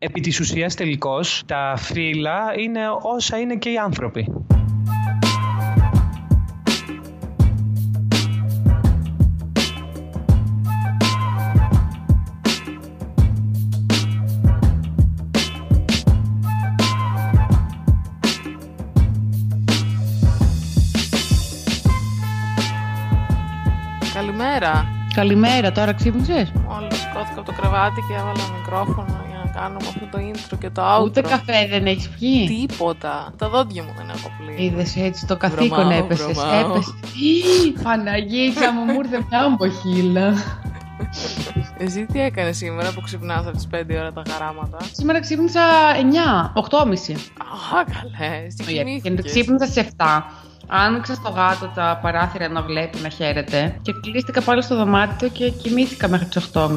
Επί της ουσίας τελικώς τα φύλλα είναι όσα είναι και οι άνθρωποι. Καλημέρα. Καλημέρα, τώρα ξύπνησες; Μόλις σηκώθηκα από το κρεβάτι και έβαλα μικρόφωνο για να κάνουμε αυτό το intro και το outro. Ούτε καφέ δεν έχεις πιει; Τίποτα. Τα δόντια μου δεν έχω πλύνει. Είδες έτσι το καθήκον Βρωμάω, έπεσες. βρωμάω. Έπεσες. Ι, Παναγίτσα μου, μου ήρθε μια αμποχύλα. Εσύ τι έκανες σήμερα που ξυπνάς από τις 5 ώρα τα χαράματα. Σήμερα ξύπνησα 9, 8.30. Α, καλέ. Τι Και κοιμήθηκες. ξύπνησα σε 7. Άνοιξα στο γάτο τα παράθυρα να βλέπει, να χαίρεται. Και κλείστηκα πάλι στο δωμάτιο και κοιμήθηκα μέχρι τις 8.30.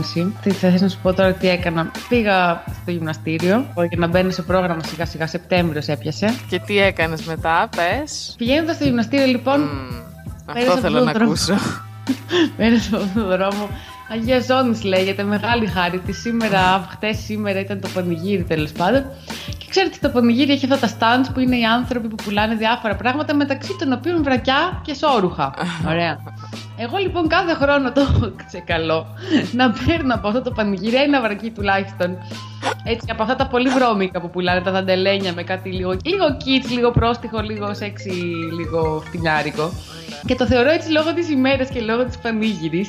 Τι θα να σου πω τώρα τι έκανα. Πήγα στο γυμναστήριο για να μπαίνω σε πρόγραμμα σιγά σιγά. Σεπτέμβριος έπιασε. Και τι έκανες μετά, πες. Πηγαίνοντας στο γυμναστήριο λοιπόν, Μμμ, πέρασε Αυτό θέλω αυτόν να τον δρόμο. ακούσω. Πέρασε από τον δρόμο. Αγία Ζώνης λέγεται, μεγάλη χάρη τη. Σήμερα, χτες σήμερα ήταν το πανηγύρι τέλος πάντων. Και ξέρετε, το πανηγύρι έχει αυτά τα stands που είναι οι άνθρωποι που πουλάνε διάφορα πράγματα, μεταξύ των οποίων βρακιά και σόρουχα. Ωραία. Εγώ λοιπόν κάθε χρόνο το έχω ξεκαλώ να παίρνω από αυτό το πανηγύρι ένα βρακί τουλάχιστον. Έτσι, από αυτά τα πολύ βρώμικα που πουλάνε, τα δαντελένια με κάτι λίγο, λίγο kids, λίγο πρόστιχο, λίγο σεξι, λίγο φτηνιάρικο. Και το θεωρώ έτσι λόγω της ημέρας και λόγω της πανήγυρη.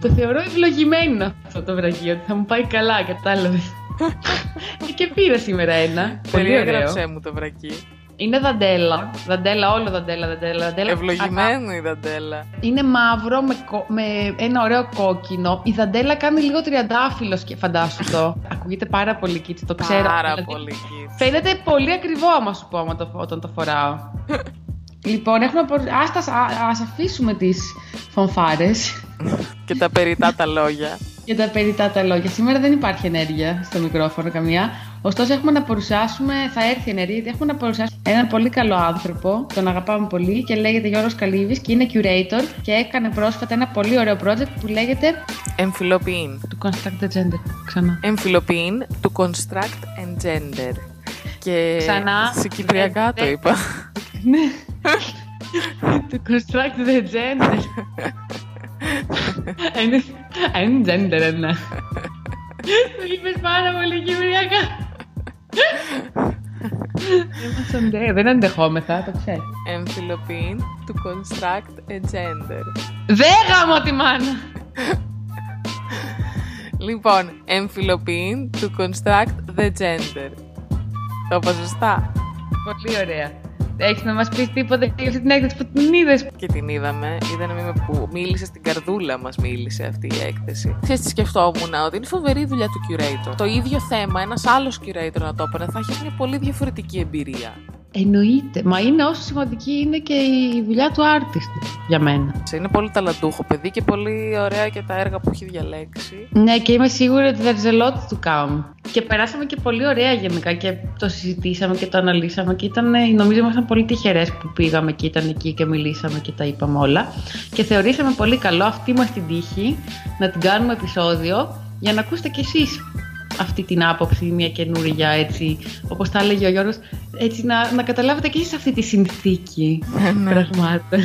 Το θεωρώ ευλογημένο αυτό το βραγείο. Ότι θα μου πάει καλά, κατάλαβες. και πήρα σήμερα ένα. Πολύ ωραίο. Περιέγραψέ μου το βρακί. Είναι δαντέλα. Δαντέλα, όλο δαντέλα, δαντέλα. δαντέλα. Ευλογημένο η δαντέλα. Είναι μαύρο με, κο- με ένα ωραίο κόκκινο. Η δαντέλα κάνει λίγο τριαντάφυλλος, και φαντάσου το. Ακούγεται πάρα πολύ κίτσι, το ξέρω. Πάρα Δηλαδή, πολύ kids. Φαίνεται πολύ ακριβό άμα σου πω άμα το, όταν το φοράω. λοιπόν, έχουμε απο... ας, τα- α- ας αφήσουμε τις φωνφάρες Και τα περιτά τα λόγια. Και τα περιτά τα λόγια. Σήμερα δεν υπάρχει ενέργεια στο μικρόφωνο καμία. Ωστόσο έχουμε να παρουσιάσουμε, θα έρθει ενέργεια, γιατί έχουμε να παρουσιάσουμε έναν πολύ καλό άνθρωπο, τον αγαπάμε πολύ και λέγεται Γιώργος Καλύβης και είναι curator και έκανε πρόσφατα ένα πολύ ωραίο project που λέγεται Εμφυλοποιήν. To Construct the Gender. Ξανά. Εμφυλοποιήν του Construct and Gender. Και Ξανά. σε κυπριακά το Ναι. είπα. Ναι. to construct the gender. Είναι, είναι gender, ναι. Το είπες πάρα πολύ κυπριακά. Είμαστε ντε- Δεν αντεχόμεθα, το ξέρεις. Εμφυλοποιήν του Construct and Gender. Δεν γάμω τη μάνα. Λοιπόν, εμφυλοποιήν του Construct the Gender. Το είπα σωστά; Πολύ ωραία. Έχεις να μας πεις τίποτα για αυτή την έκθεση που την είδες; Και την είδαμε. Είδαμε με που μίλησε στην καρδούλα μας μίλησε αυτή η έκθεση. Ξέρεις τι σκεφτόμουν, ότι είναι φοβερή η δουλειά του curator. Το ίδιο θέμα, ένας άλλος curator να το έπαιρνε, θα έχει μια πολύ διαφορετική εμπειρία. Εννοείται. Μα είναι όσο σημαντική είναι και η δουλειά του artist για μένα. Είναι πολύ ταλαντούχο παιδί και πολύ ωραία και τα έργα που έχει διαλέξει. Ναι, και είμαι σίγουρη ότι there's a lot to come. Και περάσαμε και πολύ ωραία γενικά και το συζητήσαμε και το αναλύσαμε και ήταν, νομίζω ήμασταν πολύ τυχερές που πήγαμε και ήταν εκεί και μιλήσαμε και τα είπαμε όλα. Και θεωρήσαμε πολύ καλό αυτή μας την τύχη να την κάνουμε επεισόδιο για να ακούσετε κι εσείς αυτή την άποψη, μια καινούργια έτσι, όπως τα έλεγε ο Γιώργος, έτσι να, να καταλάβετε κι εσείς αυτή τη συνθήκη Ναι. πραγμάτων.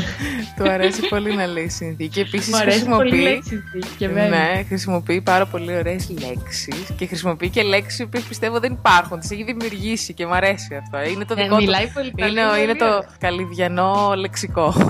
Του αρέσει πολύ να λέει συνθήκη. Επίσης Μου αρέσει πολύ χρησιμοποιεί. λέει συνθήκη και βέβαια. Ναι, χρησιμοποιεί πάρα πολύ ωραίες λέξεις και χρησιμοποιεί και λέξεις που πιστεύω δεν υπάρχουν. Τις έχει δημιουργήσει και μου αρέσει αυτό. Είναι το Ναι, δικό του. μιλάει πολύ Είναι, πολύ είναι το ωραία. καλυβιανό λεξικό.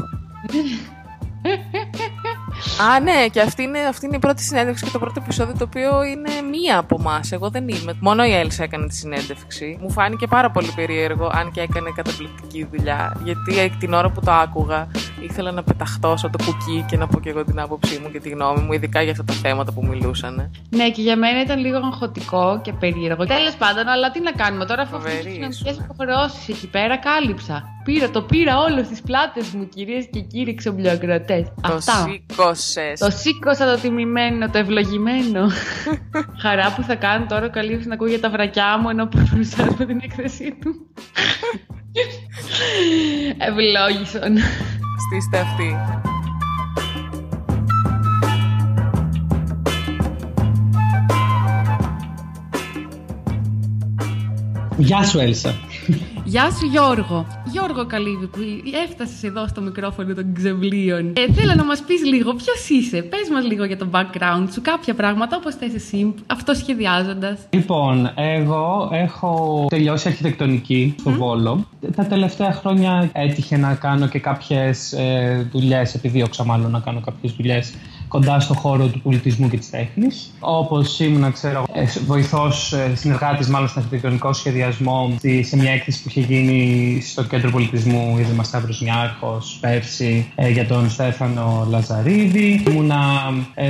Α, ναι, και αυτή είναι, αυτή είναι η πρώτη συνέντευξη και το πρώτο επεισόδιο το οποίο είναι μία από εμάς. Εγώ δεν είμαι. Μόνο η Έλσα έκανε τη συνέντευξη. Μου φάνηκε πάρα πολύ περίεργο, αν και έκανε καταπληκτική δουλειά. Γιατί ε, την ώρα που το άκουγα, ήθελα να πεταχτώ σαν το κουκί και να πω και εγώ την άποψή μου και τη γνώμη μου, ειδικά για αυτά τα θέματα που μιλούσαν. Ναι, και για μένα ήταν λίγο αγχωτικό και περίεργο. Τέλος πάντων, αλλά τι να κάνουμε τώρα, αφού αυτές Φοβερής τι κοινωνικέ ήσουν. υποχρεώσεις εκεί πέρα κάλυψα. Πήρα, το πήρα όλο στι πλάτες μου, κυρίες και κύριοι ξομπλιοκρατέ. Το Αυτά. σήκωσε. Το σήκωσα το τιμημένο, το ευλογημένο. Χαρά που θα κάνω τώρα ο Καλύβης να ακούγεται τα βρακιά μου ενώ παρουσιάζουμε την έκθεσή του. Ευλόγησον. Στήστε αυτή. Γεια σου, Έλσα. Γεια σου Γιώργο. Γιώργο Καλύβη που έφτασες εδώ στο μικρόφωνο των ξεβλίων. Ε, θέλω να μας πεις λίγο ποιος είσαι; Πες μας λίγο για το background σου, κάποια πράγματα όπως θες εσύ, αυτό σχεδιάζοντας. Λοιπόν, εγώ έχω τελειώσει αρχιτεκτονική στο Βόλο. Τα τελευταία χρόνια έτυχε να κάνω και κάποιες ε, δουλειές, επιδίωξα μάλλον να κάνω κάποιες δουλειές κοντά στο χώρο του πολιτισμού και της τέχνης. Όπως ήμουν, ξέρω, ε, βοηθός ε, συνεργάτης μάλλον στον αρχιτεκτονικό σχεδιασμό σε μια έκθεση που είχε γίνει στο Κέντρο Πολιτισμού Ίδρυμα Σταύρος Νιάρχος πέρσι ε, για τον Στέφανο Λαζαρίδη. Ήμουνα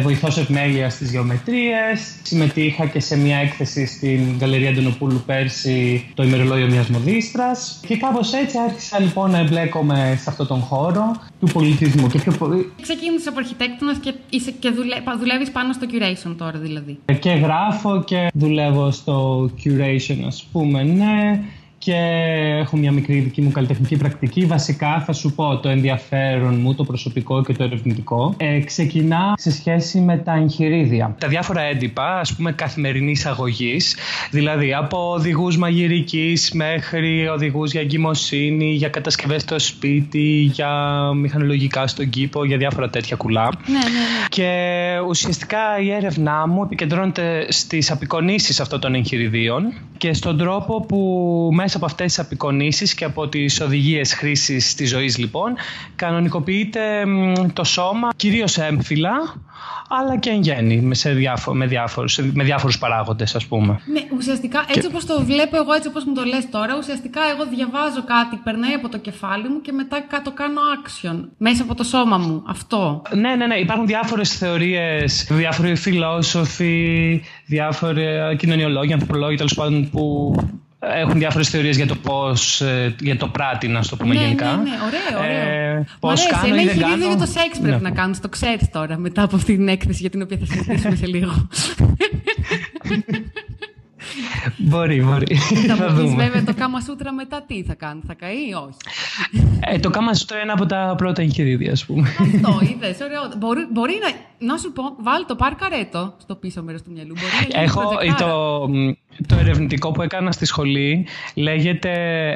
βοηθός επιμέλειας στις γεωμετρίες. Συμμετείχα και σε μια έκθεση στην Γαλερία Αντωνοπούλου πέρσι το ημερολόγιο μιας μοδίστρας. Και κάπως έτσι άρχισα λοιπόν να εμπλέκομαι σε αυτόν τον χώρο του πολιτισμού. Και πιο πολύ... Ξεκίνησε από αρχιτέκτονας και Είσαι και δουλε... δουλεύεις πάνω στο curation τώρα δηλαδή. Και γράφω και δουλεύω στο curation ας πούμε, ναι και έχω μια μικρή δική μου καλλιτεχνική πρακτική. Βασικά θα σου πω το ενδιαφέρον μου, το προσωπικό και το ερευνητικό. Ε, ξεκινά σε σχέση με τα εγχειρίδια. Τα διάφορα έντυπα, ας πούμε, καθημερινής αγωγής. Δηλαδή από οδηγούς μαγειρικής μέχρι οδηγούς για εγκυμοσύνη, για κατασκευές στο σπίτι, για μηχανολογικά στον κήπο, για διάφορα τέτοια κουλά. Ναι, ναι, ναι. Και ουσιαστικά η έρευνά μου επικεντρώνεται στις απεικονίσεις αυτών των εγχειριδίων και στον τρόπο που μέσα από αυτές τις απεικονίσεις και από τις οδηγίες χρήσης της ζωής λοιπόν κανονικοποιείται το σώμα κυρίως έμφυλα αλλά και εν γέννη σε διάφο, με, διάφορους, με διάφορους παράγοντες ας πούμε. Ναι, ουσιαστικά έτσι και... όπως το βλέπω εγώ, έτσι όπως μου το λες τώρα, ουσιαστικά εγώ διαβάζω κάτι, περνάει από το κεφάλι μου και μετά το κάνω action μέσα από το σώμα μου. Αυτό. Ναι, ναι, ναι. Υπάρχουν διάφορες θεωρίες, διάφοροι φιλόσοφοι, διάφοροι κοινωνιολόγοι, ανθρωπολόγοι τέλος πάντων που έχουν διάφορες θεωρίες για το πώς. Ε, για το πράτη, να το πούμε ναι, γενικά. Ναι, ναι, ωραίο, ωραίο. Ε, πώς κάνω ή δεν κάνω. για το σεξ πρέπει ναι. να κάνει, το ξέρεις τώρα μετά από αυτή την έκθεση για την οποία θα συζητήσουμε σε λίγο. μπορεί, μπορεί. Θα μου πεις βέβαια το κάμα σούτρα μετά τι θα κάνει, θα καεί ή όχι; Ε, το κάμα σούτρα είναι από τα πρώτα εγχειρίδια, ας πούμε. Αυτό, είδες, ωραίο. Μπορεί, μπορεί να, να σου πω, βάλει το πάρκαρέτο στο πίσω μέρος του μυαλού. Μπορεί να Έχω το, το ερευνητικό που έκανα στη σχολή λέγεται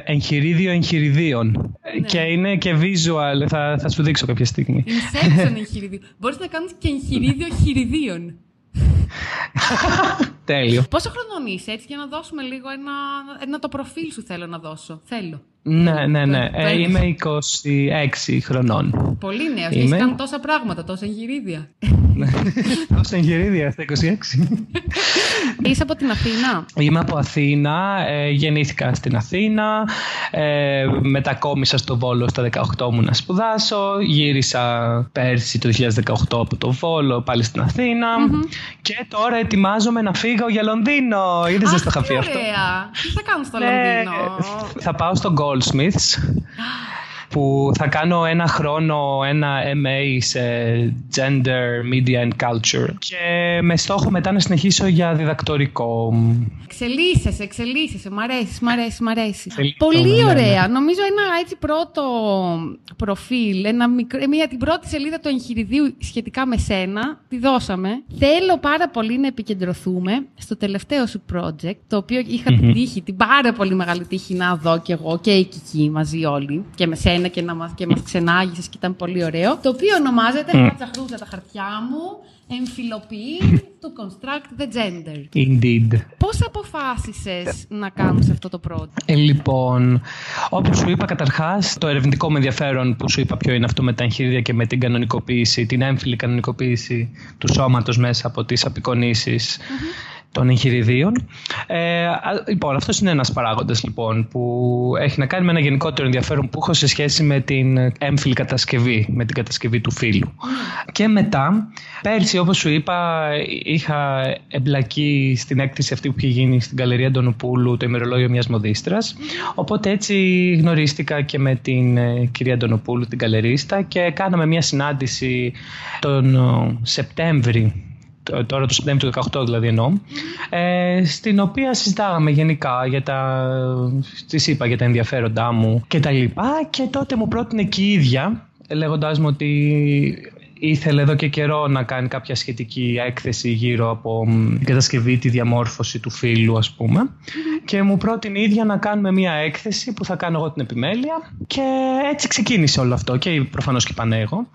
εγχειρίδιο εγχειριδίων. Ναι. Και είναι και visual. Θα, θα σου δείξω κάποια στιγμή. Inception εγχειριδίο. Μπορείς να κάνεις και εγχειρίδιο χειριδίων. Τέλειο. Πόσο χρονών είσαι έτσι; Για να δώσουμε λίγο ένα, ένα το προφίλ σου θέλω να δώσω. Θέλω. Ναι, ναι, ναι. Ε, είμαι 26 χρονών. Πολύ νέος. Είμαι... Έχεις κάνει τόσα πράγματα, τόσα εγχειρίδια. Ναι. τόσα εγχειρίδια στα 26. Είσαι από την Αθήνα; Είμαι από Αθήνα. Ε, γεννήθηκα στην Αθήνα. Ε, μετακόμισα στο Βόλο στα 18 μου να σπουδάσω. Γύρισα πέρσι το 2018 από το Βόλο πάλι στην Αθήνα. Και τώρα ετοιμάζομαι να φύγω για Λονδίνο. Είδες δεν το είχα πει αυτό. Τι θα κάνω στο ναι, Λονδίνο; Θα πάω στο Goldsmiths που θα κάνω ένα χρόνο ένα MA σε Gender, Media and Culture και με στόχο μετά να συνεχίσω για διδακτορικό. Εξελίσσεσαι, εξελίσσεσαι, μ' αρέσει, μ' αρέσει, μ' αρέσει. Πολύ ναι, ναι, ωραία. Ναι. Νομίζω ένα έτσι πρώτο προφίλ, ένα μια, την πρώτη σελίδα του εγχειριδίου σχετικά με σένα, τη δώσαμε. Θέλω πάρα πολύ να επικεντρωθούμε στο τελευταίο σου project, το οποίο είχα την τύχη, την πάρα πολύ μεγάλη τύχη να δω κι εγώ και η Κική μαζί όλοι και με σένα και, να μας, και μας ξενάγησες και ήταν πολύ ωραίο. Το οποίο ονομάζεται, mm. χάτσα τα χαρτιά μου, εμφυλοποιεί to construct the gender. Indeed. Πώς αποφάσισες να κάνεις αυτό το project? Ε, λοιπόν, όπως σου είπα καταρχάς, το ερευνητικό με ενδιαφέρον που σου είπα ποιο είναι αυτό με τα εγχειρίδια και με την κανονικοποίηση, την έμφυλη κανονικοποίηση του σώματος μέσα από τις απεικονίσεις των εγχειριδίων. Ε, λοιπόν, αυτός είναι ένας παράγοντας λοιπόν, που έχει να κάνει με ένα γενικότερο ενδιαφέρον που έχω σε σχέση με την έμφυλη κατασκευή, με την κατασκευή του φύλου. Και μετά, πέρσι, όπως σου είπα, είχα εμπλακεί στην έκθεση αυτή που είχε γίνει στην Καλερία Αντωνοπούλου, το ημερολόγιο μιας μοδίστρας. Οπότε έτσι γνωρίστηκα και με την ε, κυρία Αντωνοπούλου, την καλερίστα, και κάναμε μια συνάντηση τον ε, Σεπτέμβρη τώρα το Σεπτέμβριο του 2018 δηλαδή εννοώ, ε, στην οποία συζητάγαμε γενικά για τα, τις είπα για τα ενδιαφέροντά μου και τα λοιπά και τότε μου πρότεινε και η ίδια λέγοντάς μου ότι ήθελε εδώ και καιρό να κάνει κάποια σχετική έκθεση γύρω από την κατασκευή, τη διαμόρφωση του φίλου ας πούμε. Και μου πρότεινε η ίδια να κάνουμε μια έκθεση που θα κάνω εγώ την επιμέλεια. Και έτσι ξεκίνησε όλο αυτό. Και προφανώς και πανέγω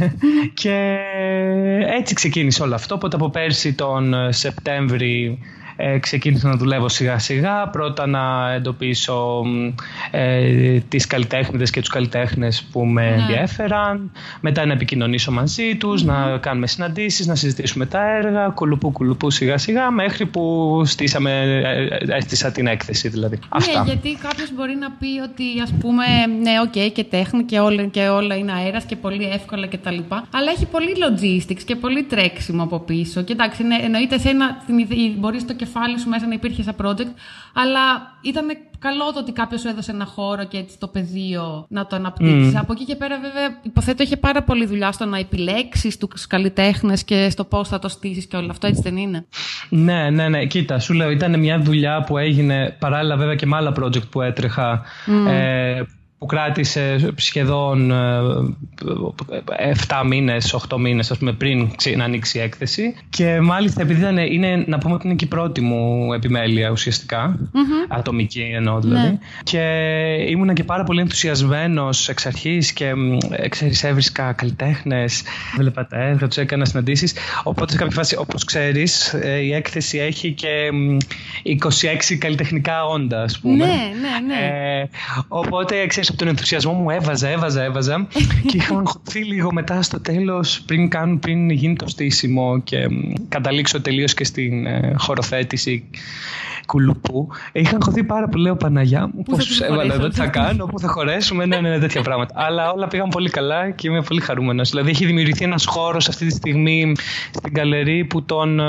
και έτσι ξεκίνησε όλο αυτό. Οπότε από πέρσι τον Σεπτέμβρη ε, ξεκίνησα να δουλεύω σιγά σιγά. Πρώτα να εντοπίσω ε, τις καλλιτέχνες και τους καλλιτέχνες που με ναι. ενδιέφεραν. Μετά να επικοινωνήσω μαζί τους, να κάνουμε συναντήσεις, να συζητήσουμε τα έργα, κουλουπού κουλουπού σιγά σιγά, μέχρι που στήσαμε, ε, έστησα την έκθεση δηλαδή. Ναι, Αυτά. γιατί κάποιος μπορεί να πει ότι ας πούμε, ναι, okay, και τέχνη και όλα, και όλα είναι αέρας και πολύ εύκολα κτλ. Αλλά έχει πολύ logistics και πολύ τρέξιμο από πίσω. Και εντάξει, ναι, εννοείται σε ένα, μπορείς το κεφάλι σου μέσα να υπήρχε σαν project, αλλά ήταν καλό το ότι κάποιος σου έδωσε ένα χώρο και έτσι το πεδίο να το αναπτύξεις. Από εκεί και πέρα, βέβαια, υποθέτω είχε πάρα πολλή δουλειά στο να επιλέξεις τους καλλιτέχνες και στο πώς θα το στήσεις και όλο αυτό, έτσι δεν είναι; Ναι, ναι, ναι. Κοίτα, σου λέω, ήταν μια δουλειά που έγινε παράλληλα βέβαια και με άλλα project που έτρεχα. Ε, που κράτησε σχεδόν 7 ε, μήνες, 8 μήνες ας πούμε, πριν να ανοίξει η έκθεση και μάλιστα επειδή ήταν, είναι, να πούμε ότι είναι και η πρώτη μου επιμέλεια ουσιαστικά, mm-hmm. ατομική εννοώ δηλαδή ναι. και ήμουν και πάρα πολύ ενθουσιασμένος εξ αρχής και ξέρεις έβρισκα καλλιτέχνες, βλέπα τα έργα τους, έκανα συναντήσεις οπότε σε κάποια φάση όπως ξέρεις ε, η έκθεση έχει και 26 καλλιτεχνικά όντα ας πούμε. Ναι, ναι, ναι. Ε, οπότε ξέρεις από τον ενθουσιασμό μου έβαζα, έβαζα, έβαζα και είχα αγχωθεί λίγο μετά στο τέλος πριν, κάνουν, πριν γίνει το στήσιμο και καταλήξω τελείως και στην ε, χωροθέτηση κουλουπού. Είχα αγχωθεί πάρα πολύ, λέω Παναγιά μου, πώς του έβαλα εδώ, τι θα κάνω, πού θα χωρέσουμε, ναι, ναι, ναι, τέτοια πράγματα. Αλλά όλα πήγαν πολύ καλά και είμαι πολύ χαρούμενος. Δηλαδή, έχει δημιουργηθεί ένας χώρος αυτή τη στιγμή στην καλερί που, τον, ε,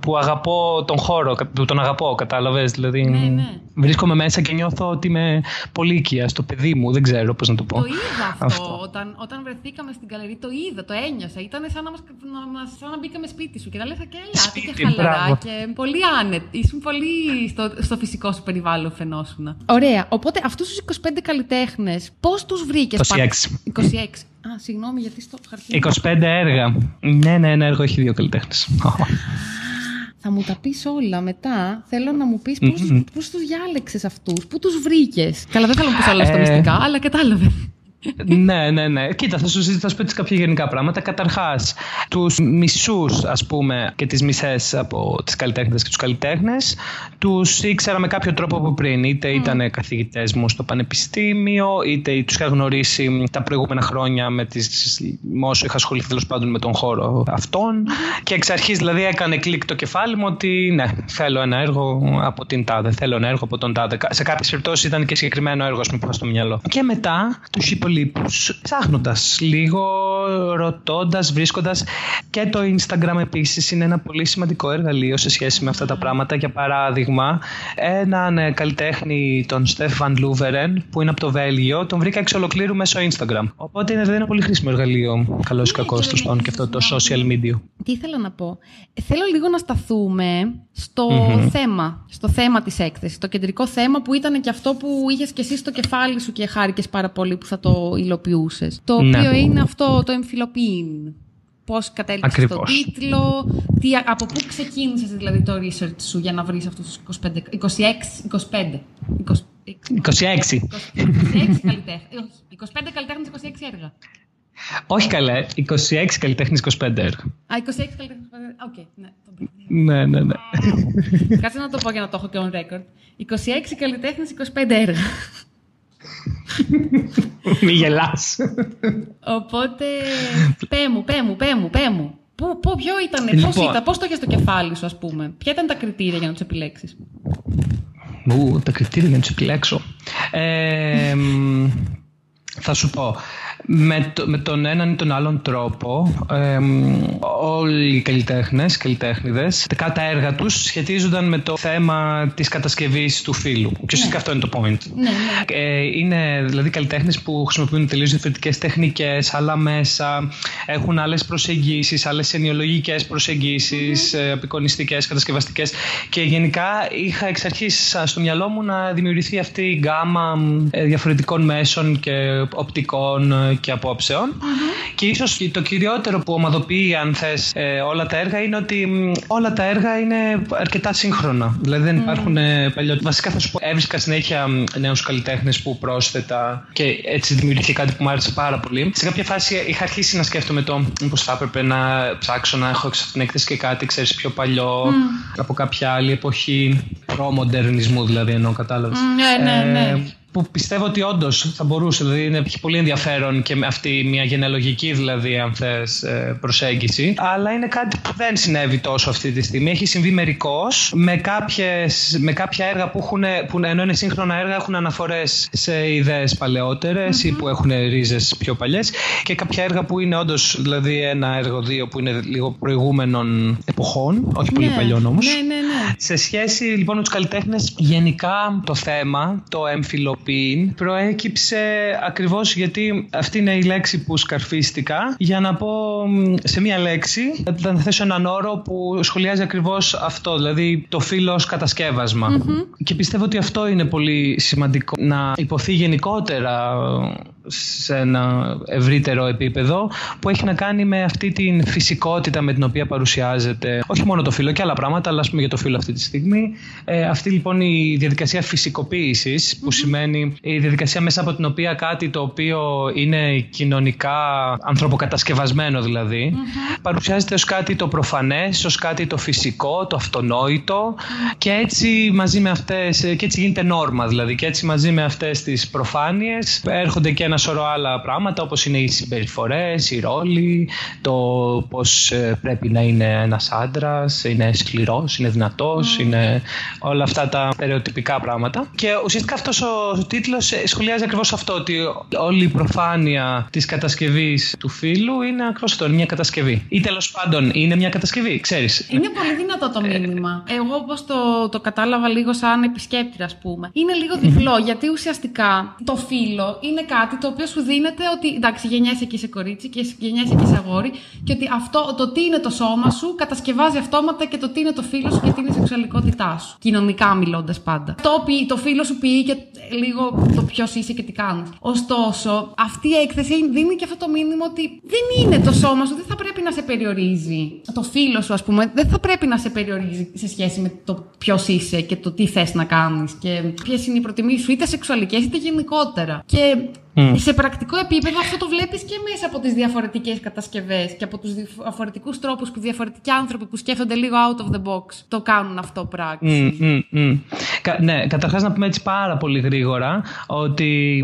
που αγαπώ τον χώρο, που τον αγαπώ, κατάλαβες. Δηλαδή, ναι, ναι. Βρίσκομαι μέσα και νιώθω ότι είμαι πολύ οικία στο παιδί μου, δεν ξέρω πώς να το πω. Το είδα αυτό. αυτό. Όταν, όταν βρεθήκαμε στην καλερί, το είδα, το ένιωσα. Ήταν σαν να, μας, να, σαν να μπήκαμε σπίτι σου και τα λε και έλα, και χαλαρά και πολύ άνετ. Ήσουν πολύ στο, στο φυσικό σου περιβάλλον φαινόσουν. Ωραία. Οπότε αυτούς τους 25 καλλιτέχνες, πώς τους βρήκες, 26. 26. Α, συγγνώμη, γιατί στο χαρτί. 25 έργα. Ναι, ναι, ένα έργο έχει δύο καλλιτέχνες. Θα μου τα πεις όλα μετά. Θέλω να μου πεις πώς, mm-hmm. πώς τους διάλεξες αυτούς, πού τους βρήκες. Καλά, δεν θέλω να πεις όλα στα ε... μυστικά, αλλά κατάλαβε ναι, ναι, ναι. Κοίτα, θα σου ζητήσω πω κάποια γενικά πράγματα. Καταρχάς, τους μισούς, ας πούμε, και τις μισές από τις καλλιτέχνες και τους καλλιτέχνες, τους ήξερα με κάποιο τρόπο από πριν. Είτε mm. ήταν καθηγητές μου στο πανεπιστήμιο, είτε τους είχα γνωρίσει τα προηγούμενα χρόνια με τις, όσο είχα ασχοληθεί τέλος πάντων με τον χώρο αυτών. Και εξ αρχής δηλαδή έκανε κλικ το κεφάλι μου ότι ναι, θέλω ένα έργο από την τάδε, θέλω ένα έργο από τον τάδε. Σε κάποιες περιπτώσεις ήταν και συγκεκριμένο έργο, ας πούμε, στο μυαλό. Και μετά τους είπα υπολείπους ψάχνοντας λίγο, ρωτώντας, βρίσκοντας και το Instagram επίσης είναι ένα πολύ σημαντικό εργαλείο σε σχέση με αυτά τα πράγματα. Για παράδειγμα, έναν ε, καλλιτέχνη, τον Στέφαν Λούβερεν, που είναι από το Βέλγιο, τον βρήκα εξ ολοκλήρου μέσω Instagram. Οπότε είναι ένα πολύ χρήσιμο εργαλείο, καλός ή κακός, τέλο πάντων, και αυτό το social media. Τι ήθελα να πω. Θέλω λίγο να σταθούμε στο θέμα, στο θέμα της έκθεσης, το κεντρικό θέμα που ήταν και αυτό που είχες και εσύ στο κεφάλι σου και χάρηκες πάρα πολύ που θα το υλοποιούσες. Το ναι. οποίο είναι αυτό το εμφυλοποιήν. Πώς κατέληξες στο τίτλο, τι, από πού ξεκίνησες δηλαδή το research σου για να βρεις αυτούς τους 25, 26, 25. 26. 26. 26 καλλιτέχνες. 25 καλλιτέχνες, 26 έργα. Όχι καλά, 26 καλλιτέχνες, 25 έργα. Α, 26 καλλιτέχνες, οκ, ναι. Ναι, ναι, ναι. Κάτσε να το πω για να το έχω και on record. 26 καλλιτέχνες, 25 έργα. Μη γελάς. Οπότε, πέ μου, πέ μου, πέ μου, πέ μου. Πού, πού, ποιο ήταν, λοιπόν, πώς ήταν, πώς το είχες στο κεφάλι σου, ας πούμε; Ποια ήταν τα κριτήρια για να τους επιλέξεις; Ου, τα κριτήρια για να τους επιλέξω. Ε, θα σου πω με, το, με τον έναν ή τον άλλον τρόπο ε, όλοι οι καλλιτέχνες, καλλιτέχνιδες τα έργα τους σχετίζονταν με το θέμα της κατασκευής του φίλου ουσιαστικά ναι. αυτό είναι το point ναι, ναι. Ε, είναι δηλαδή καλλιτέχνες που χρησιμοποιούν τελείως διαφορετικές τεχνικές άλλα μέσα, έχουν άλλες προσεγγίσεις άλλες ενοιολογικές προσεγγίσεις mm-hmm. απεικονιστικές, κατασκευαστικές και γενικά είχα εξ αρχής στο μυαλό μου να δημιουργηθεί αυτή η γκάμα ε, διαφορετικών μέσων και οπτικών και απόψεων Και ίσως το κυριότερο που ομαδοποιεί, αν θες, ε, όλα τα έργα είναι ότι όλα τα έργα είναι αρκετά σύγχρονα. Δηλαδή δεν υπάρχουν mm. παλιότερα. Βασικά θα σου πω, έβρισκα συνέχεια νέους καλλιτέχνες που πρόσθετα και έτσι δημιουργήθηκε κάτι που μου άρεσε πάρα πολύ. Σε κάποια φάση είχα αρχίσει να σκέφτομαι το μήπως θα έπρεπε να ψάξω να έχω εξ την έκθεση και κάτι, ξέρεις, πιο παλιό από κάποια άλλη εποχή προ-μοντερνισμού, δηλαδή εννοώ, κατάλαβες. ναι, ναι, ναι. Ε, που πιστεύω ότι όντως θα μπορούσε, δηλαδή είναι, έχει πολύ ενδιαφέρον και με αυτή μια γενεαλογική δηλαδή αν θες ε, προσέγγιση. Αλλά είναι κάτι που δεν συνέβη τόσο αυτή τη στιγμή. Έχει συμβεί μερικώς με, με κάποια έργα που, έχουν, που ενώ είναι σύγχρονα έργα έχουν αναφορές σε ιδέες παλαιότερες ή που έχουν ρίζες πιο παλιές. Και κάποια έργα που είναι όντως δηλαδή ένα έργο δύο που είναι λίγο προηγούμενων εποχών όχι πολύ ναι, παλιών όμως. Ναι, ναι, ναι. σε σχέση λοιπόν με τους καλλιτέχνες γενικά το θέμα το έμφυλο προέκυψε ακριβώς γιατί αυτή είναι η λέξη που σκαρφίστηκα. Για να πω σε μία λέξη θα θέσω έναν όρο που σχολιάζει ακριβώς αυτό δηλαδή το φύλλος ως κατασκευασμα και πιστεύω ότι αυτό είναι πολύ σημαντικό να υποθεί γενικότερα σε ένα ευρύτερο επίπεδο που έχει να κάνει με αυτή την φυσικότητα με την οποία παρουσιάζεται όχι μόνο το φύλλο και άλλα πράγματα αλλά ας πούμε για το φύλλο αυτή τη στιγμή. Ε, αυτή λοιπόν η διαδικασία φυσικοποίησης που σημαίνει η διαδικασία μέσα από την οποία κάτι το οποίο είναι κοινωνικά ανθρωποκατασκευασμένο δηλαδή παρουσιάζεται ως κάτι το προφανές, ως κάτι το φυσικό, το αυτονόητο και έτσι μαζί με αυτές και έτσι γίνεται νόρμα δηλαδή και έτσι μαζί με αυτές τις προφάνειες έρχονται και ένα σωρό άλλα πράγματα όπως είναι οι συμπεριφορές, οι ρόλοι, το πώς ε, πρέπει να είναι ένας άντρας, είναι σκληρός, είναι δυνατός, είναι όλα αυτά τα στερεοτυπικά πράγματα. Και ουσιαστικά αυτός ο τίτλος ε, σχολιάζει ακριβώς αυτό, ότι όλη η προφάνεια της κατασκευής του φίλου είναι ακριβώς αυτό, είναι μια κατασκευή. Ή τέλος πάντων είναι μια κατασκευή, ξέρεις. Είναι πολύ δυνατό το μήνυμα. Εγώ όπως το, το κατάλαβα λίγο σαν επισκέπτη ας πούμε. Είναι λίγο διπλό, γιατί ουσιαστικά το φίλο είναι κάτι το οποίο σου δίνεται ότι εντάξει, γεννιέσαι και σε κορίτσι και γεννιέσαι και σε αγόρι και ότι αυτό, το τι είναι το σώμα σου κατασκευάζει αυτόματα και το τι είναι το φίλο σου και τι είναι η σεξουαλικότητά σου. Κοινωνικά μιλώντας πάντα. Το, το φίλο σου πει και λίγο το ποιος είσαι και τι κάνεις. Ωστόσο, αυτή η έκθεση δίνει και αυτό το μήνυμα ότι δεν είναι το σώμα σου, δεν θα πρέπει να σε περιορίζει. Το φίλο σου, ας πούμε, δεν θα πρέπει να σε περιορίζει σε σχέση με το ποιος είσαι και το τι θες να κάνεις και ποιες είναι οι προτιμήσεις σου, είτε σεξουαλικές είτε γενικότερα. Και Mm. Σε πρακτικό επίπεδο αυτό το βλέπεις και μέσα από τις διαφορετικές κατασκευές και από τους διαφορετικούς τρόπους που διαφορετικοί άνθρωποι που σκέφτονται λίγο out of the box το κάνουν αυτό πράξη. Mm, mm, ναι, καταρχάς να πούμε έτσι πάρα πολύ γρήγορα ότι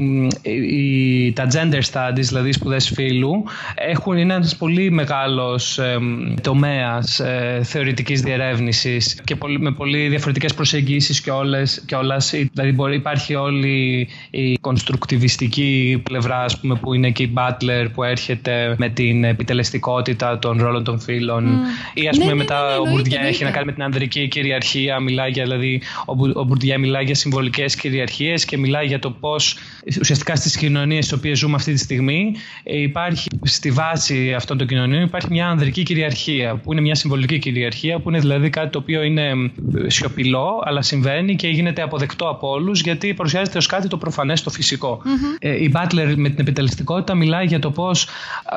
οι, τα gender studies, δηλαδή σπουδές φύλου, έχουν, είναι ένας πολύ μεγάλος ε, τομέας ε, θεωρητικής διερεύνησης και πολύ, με πολύ διαφορετικές προσεγγίσεις και όλες, και όλας, δηλαδή μπορεί, υπάρχει όλη η κονστρουκτιβιστική πλευρά, ας πούμε, που είναι και η Butler που έρχεται με την επιτελεστικότητα των ρόλων των φίλων. Mm. Ή ας πούμε ναι, μετά ναι, ναι, ο Μπουρδιά έχει να κάνει με την ανδρική κυριαρχία. Μιλάει για, δηλαδή, ο, Μπουρδιά μιλάει για συμβολικές κυριαρχίες και μιλάει για το πώς ουσιαστικά στις κοινωνίες στις οποίες ζούμε αυτή τη στιγμή υπάρχει στη βάση αυτών των κοινωνίων υπάρχει μια ανδρική κυριαρχία που είναι μια συμβολική κυριαρχία που είναι δηλαδή κάτι το οποίο είναι σιωπηλό αλλά συμβαίνει και γίνεται αποδεκτό από όλους γιατί παρουσιάζεται ως κάτι το προφανές, το φυσικο mm-hmm. Butler με την επιτελεστικότητα μιλάει για το πώς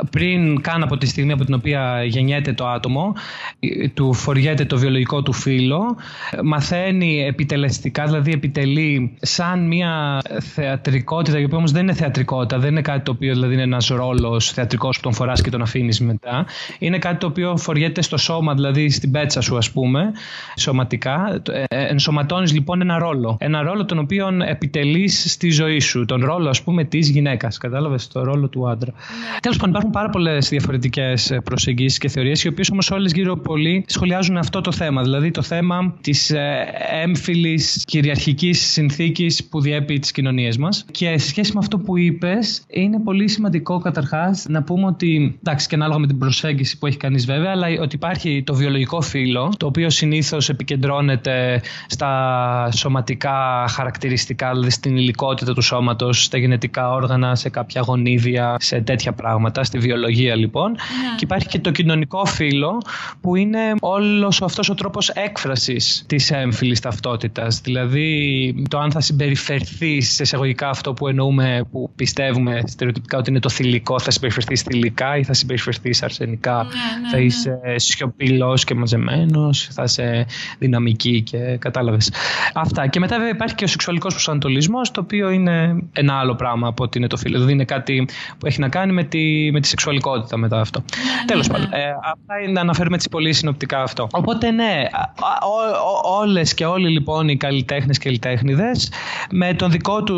πριν καν από τη στιγμή από την οποία γεννιέται το άτομο ε, του φοριέται το βιολογικό του φύλλο μαθαίνει επιτελεστικά, δηλαδή επιτελεί σαν μια θεατρικότητα η οποία όμως δεν είναι θεατρικότητα, δεν είναι κάτι το οποίο δηλαδή είναι ένας ρόλος θεατρικός που τον φοράς και τον αφήνεις μετά. Είναι κάτι το οποίο φοριέται στο σώμα, δηλαδή στην πέτσα σου ας πούμε σωματικά. Ε, ενσωματώνεις λοιπόν ένα ρόλο. Ένα ρόλο τον οποίο επιτελείς στη ζωή σου. Τον ρόλο ας πούμε της γυναίκας. Κατάλαβες το ρόλο του άντρα. Ναι. Τέλος πάντων, υπάρχουν πάρα πολλές διαφορετικές ε, προσεγγίσεις και θεωρίες, οι οποίες όμως όλες γύρω πολύ σχολιάζουν αυτό το θέμα. Δηλαδή το θέμα της ε, έμφυλης κυριαρχικής συνθήκης που διέπει τις κοινωνίες μας. Και σε σχέση με αυτό που είπες, είναι πολύ σημαντικό καταρχάς να πούμε ότι. εντάξει, και ανάλογα με την προσέγγιση που έχει κανείς βέβαια, αλλά ότι υπάρχει το βιολογικό φύλλο, το οποίο συνήθως επικεντρώνεται στα σωματικά χαρακτηριστικά, δηλαδή στην υλικότητα του σώματος, στα γενετικά όργανα, σε κάποια γονίδια, σε τέτοια πράγματα, στη βιολογία λοιπόν. Ναι. Και υπάρχει και το κοινωνικό φύλλο που είναι όλος αυτός ο τρόπος έκφρασης της έμφυλης ταυτότητας. Δηλαδή το αν θα συμπεριφερθεί σε εισαγωγικά αυτό που εννοούμε, που πιστεύουμε στερεοτυπικά ότι είναι το θηλυκό, θα συμπεριφερθείς θηλυκά ή θα συμπεριφερθείς αρσενικά. Ναι, ναι, θα είσαι σιωπηλός και μαζεμένος, θα είσαι δυναμική και κατάλαβες. Αυτά. Και μετά βέβαια υπάρχει και ο σεξουαλικός προσανατολισμός, το οποίο είναι ένα άλλο πράγμα από ότι είναι το φίλο. Δηλαδή είναι κάτι που έχει να κάνει με τη, με τη σεξουαλικότητα μετά αυτό. Ναι, Τέλος πάντων. Ε, αυτά είναι να αναφέρουμε έτσι πολύ συνοπτικά αυτό. Οπότε ναι, όλες και όλοι λοιπόν οι καλλιτέχνες και καλλιτέχνηδες με,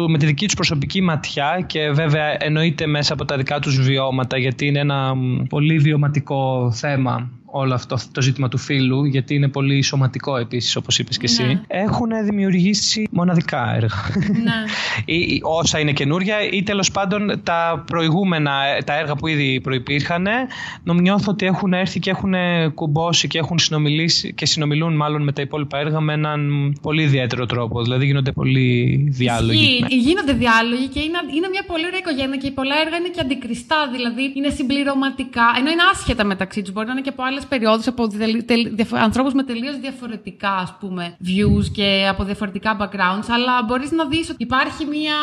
με τη δική τους προσωπική ματιά και βέβαια εννοείται μέσα από τα δικά τους βιώματα, γιατί είναι ένα πολύ βιωματικό θέμα όλο αυτό το ζήτημα του φίλου, γιατί είναι πολύ σωματικό επίσης, όπως είπες και εσύ, ναι. έχουν δημιουργήσει μοναδικά έργα. Ναι. ή, όσα είναι καινούρια, ή τέλος πάντων τα προηγούμενα, τα έργα που ήδη προπήρχαν, νιώθω ότι έχουν έρθει και έχουν κουμπώσει και έχουν συνομιλήσει και συνομιλούν μάλλον με τα υπόλοιπα έργα με έναν πολύ ιδιαίτερο τρόπο. Δηλαδή γίνονται πολύ διάλογοι. Ναι. Γίνονται διάλογοι και είναι, είναι μια πολύ ωραία οικογένεια και πολλά έργα είναι και αντικριστά, δηλαδή είναι συμπληρωματικά, ενώ είναι άσχετα μεταξύ τους. Μπορεί να είναι και από άλλες περιόδους από ανθρώπους με τελείως διαφορετικά ας πούμε, views και από διαφορετικά backgrounds, αλλά μπορείς να δεις ότι υπάρχει μια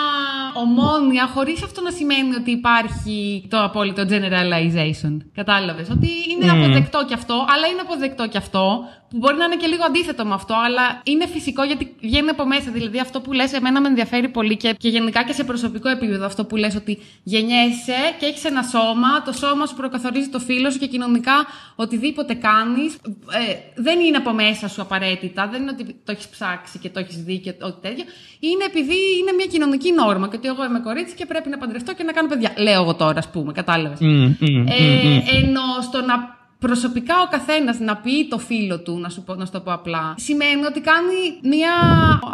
ομόνια χωρίς αυτό να σημαίνει ότι υπάρχει το απόλυτο generalization. Κατάλαβες; Ότι είναι mm. αποδεκτό και αυτό, αλλά είναι αποδεκτό και αυτό που μπορεί να είναι και λίγο αντίθετο με αυτό, αλλά είναι φυσικό γιατί βγαίνει από μέσα. Δηλαδή, αυτό που λες εμένα με ενδιαφέρει πολύ και, και γενικά και σε προσωπικό επίπεδο αυτό που λες ότι γεννιέσαι και έχεις ένα σώμα, το σώμα σου προκαθορίζει το φίλο σου και κοινωνικά οτιδήποτε κάνεις ε, δεν είναι από μέσα σου απαραίτητα. Δεν είναι ότι το έχεις ψάξει και το έχεις δει και ό,τι τέτοιο. Είναι επειδή είναι μια κοινωνική νόρμα και ότι εγώ είμαι κορίτσι και πρέπει να παντρευτώ και να κάνω παιδιά. Λέω εγώ τώρα, ας πούμε, κατάλαβες. Mm, mm, ε, ενώ στο να προσωπικά ο καθένας να πει το φίλο του, να σου, πω, να σου το πω απλά, σημαίνει ότι κάνει μια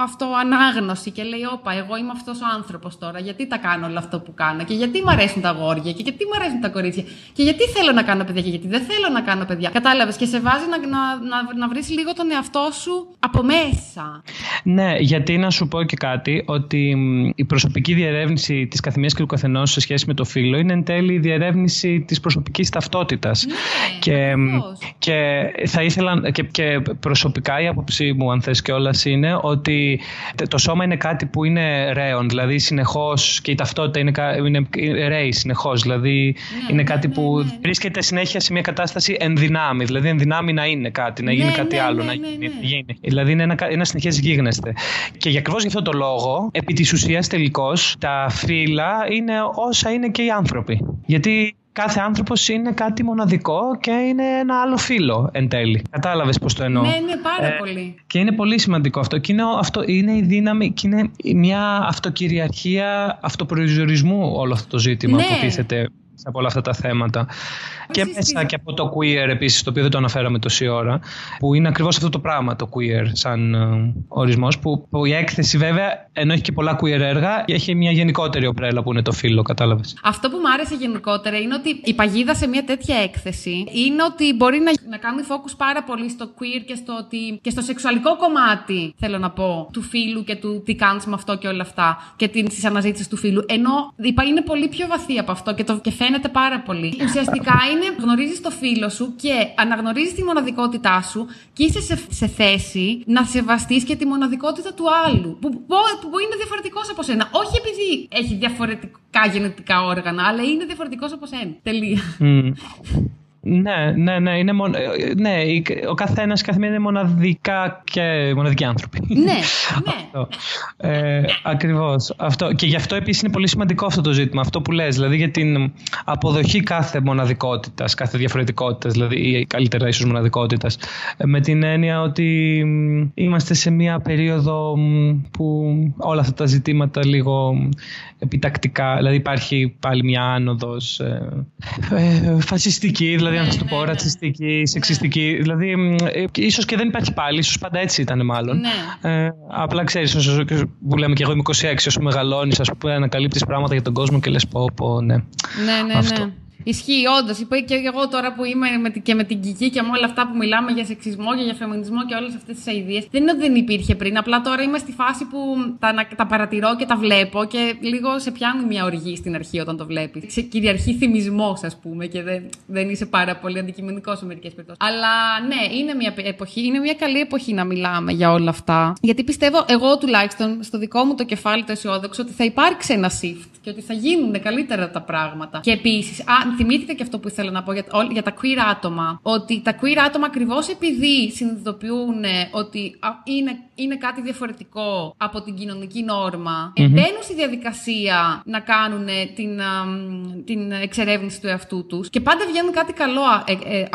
αυτοανάγνωση και λέει: Όπα, εγώ είμαι αυτός ο άνθρωπος τώρα. Γιατί τα κάνω όλο αυτό που κάνω, και γιατί μου αρέσουν τα γόρια, και γιατί μου αρέσουν τα κορίτσια, και γιατί θέλω να κάνω παιδιά, και γιατί δεν θέλω να κάνω παιδιά. Κατάλαβες και σε βάζει να, να, να, να βρεις λίγο τον εαυτό σου από μέσα. Ναι, γιατί να σου πω και κάτι, ότι η προσωπική διερεύνηση της καθημερινής και του καθενός σε σχέση με το φίλο είναι εν τέλει η διερεύνηση της προσωπικής ταυτότητας. Ναι. Και και, θα ήθελα και, και προσωπικά η άποψή μου αν θες όλα είναι ότι το σώμα είναι κάτι που είναι ρέον, δηλαδή συνεχώς και η ταυτότητα είναι, είναι ρέει συνεχώς, δηλαδή ναι, είναι ναι, κάτι ναι, που βρίσκεται συνέχεια σε μια κατάσταση ενδυνάμει, δηλαδή ενδυνάμει να είναι κάτι, να γίνει κάτι άλλο, να γίνει, δηλαδή είναι ένα, ένα συνεχές γίγνεσθε. Και για ακριβώς γι' αυτό το λόγο, επί της ουσίας τελικώς, τα φύλλα είναι όσα είναι και οι άνθρωποι. Γιατί κάθε άνθρωπος είναι κάτι μοναδικό και είναι ένα άλλο φύλλο εν τέλει. Κατάλαβες πώς το εννοώ; Ναι, ναι, πάρα ε, πολύ. Και είναι πολύ σημαντικό αυτό. Και είναι, αυτό, είναι η δύναμη και είναι μια αυτοκυριαρχία αυτοπροϊζορισμού όλο αυτό το ζήτημα ναι. που τίθεται από όλα αυτά τα θέματα. Και μέσα και από το queer επίσης, το οποίο δεν το αναφέραμε τόση ώρα, που είναι ακριβώς αυτό το πράγμα το queer σαν uh, ορισμός, που, που, η έκθεση βέβαια, ενώ έχει και πολλά queer έργα, έχει μια γενικότερη ομπρέλα που είναι το φύλλο, κατάλαβες. Αυτό που μου άρεσε γενικότερα είναι ότι η παγίδα σε μια τέτοια έκθεση είναι ότι μπορεί να, να κάνει focus πάρα πολύ στο queer και στο, ότι, και στο σεξουαλικό κομμάτι, θέλω να πω, του φίλου και του τι κάνεις με αυτό και όλα αυτά και τη αναζήτηση του φίλου. Ενώ είναι πολύ πιο βαθύ από αυτό και, το, και φαίνεται πάρα πολύ. Ουσιαστικά είναι γνωρίζεις το φίλο σου και αναγνωρίζεις τη μοναδικότητά σου και είσαι σε, σε θέση να σεβαστείς και τη μοναδικότητα του άλλου. Που, που, που είναι διαφορετικός από σένα. Όχι επειδή έχει διαφορετικά γενετικά όργανα, αλλά είναι διαφορετικός από σένα. Τελεία. Ναι, ναι, ναι. Είναι μον... ναι ο καθένας καθημερινά είναι μοναδικά και μοναδικοί άνθρωποι. Ναι, ναι. Ε, Ακριβώς. Αυτό. Και γι' αυτό επίσης είναι πολύ σημαντικό αυτό το ζήτημα. Αυτό που λες, δηλαδή για την αποδοχή κάθε μοναδικότητας, κάθε διαφορετικότητας, δηλαδή ή καλύτερα ίσως μοναδικότητας. Με την έννοια ότι είμαστε σε μια περίοδο που όλα αυτά τα ζητήματα λίγο επιτακτικά, δηλαδή υπάρχει πάλι μια άνοδος ε, ε, φασιστική, δηλαδή να το πω, ρατσιστική, σεξιστική. Δηλαδή, ε, ίσως και δεν υπάρχει πάλι, ίσως πάντα έτσι ήταν μάλλον. Ναι. Ε, απλά ξέρεις, όσο που λέμε και εγώ είμαι 26, όσο μεγαλώνεις, ας πούμε, ανακαλύπτεις πράγματα για τον κόσμο και λες πω, πω, ναι. Ναι, ναι, αυτό. ναι. Ισχύει, όντως. Είπα και εγώ τώρα που είμαι με, και με την Κική και με όλα αυτά που μιλάμε για σεξισμό και για φεμινισμό και όλες αυτές τις αειδίε. Δεν είναι ότι δεν υπήρχε πριν. Απλά τώρα είμαι στη φάση που τα, τα παρατηρώ και τα βλέπω και λίγο σε πιάνει μια οργή στην αρχή όταν το βλέπεις. Σε κυριαρχεί θυμισμός, ας πούμε, και δεν, δεν είσαι πάρα πολύ αντικειμενικός σε μερικές περιπτώσεις. Αλλά ναι, είναι μια εποχή, είναι μια καλή εποχή να μιλάμε για όλα αυτά. Γιατί πιστεύω, εγώ τουλάχιστον, στο δικό μου το κεφάλι το αισιόδοξο, ότι θα υπάρξει ένα shift και ότι θα γίνουν καλύτερα τα πράγματα. Και επίσης, θυμήθηκα και αυτό που ήθελα να πω για, για τα queer άτομα. Ότι τα queer άτομα ακριβώς επειδή συνειδητοποιούν ότι είναι, είναι κάτι διαφορετικό από την κοινωνική νόρμα, mm-hmm. μπαίνουν στη διαδικασία να κάνουν την, την εξερεύνηση του εαυτού τους και πάντα βγαίνουν κάτι καλό ε, ε, ε,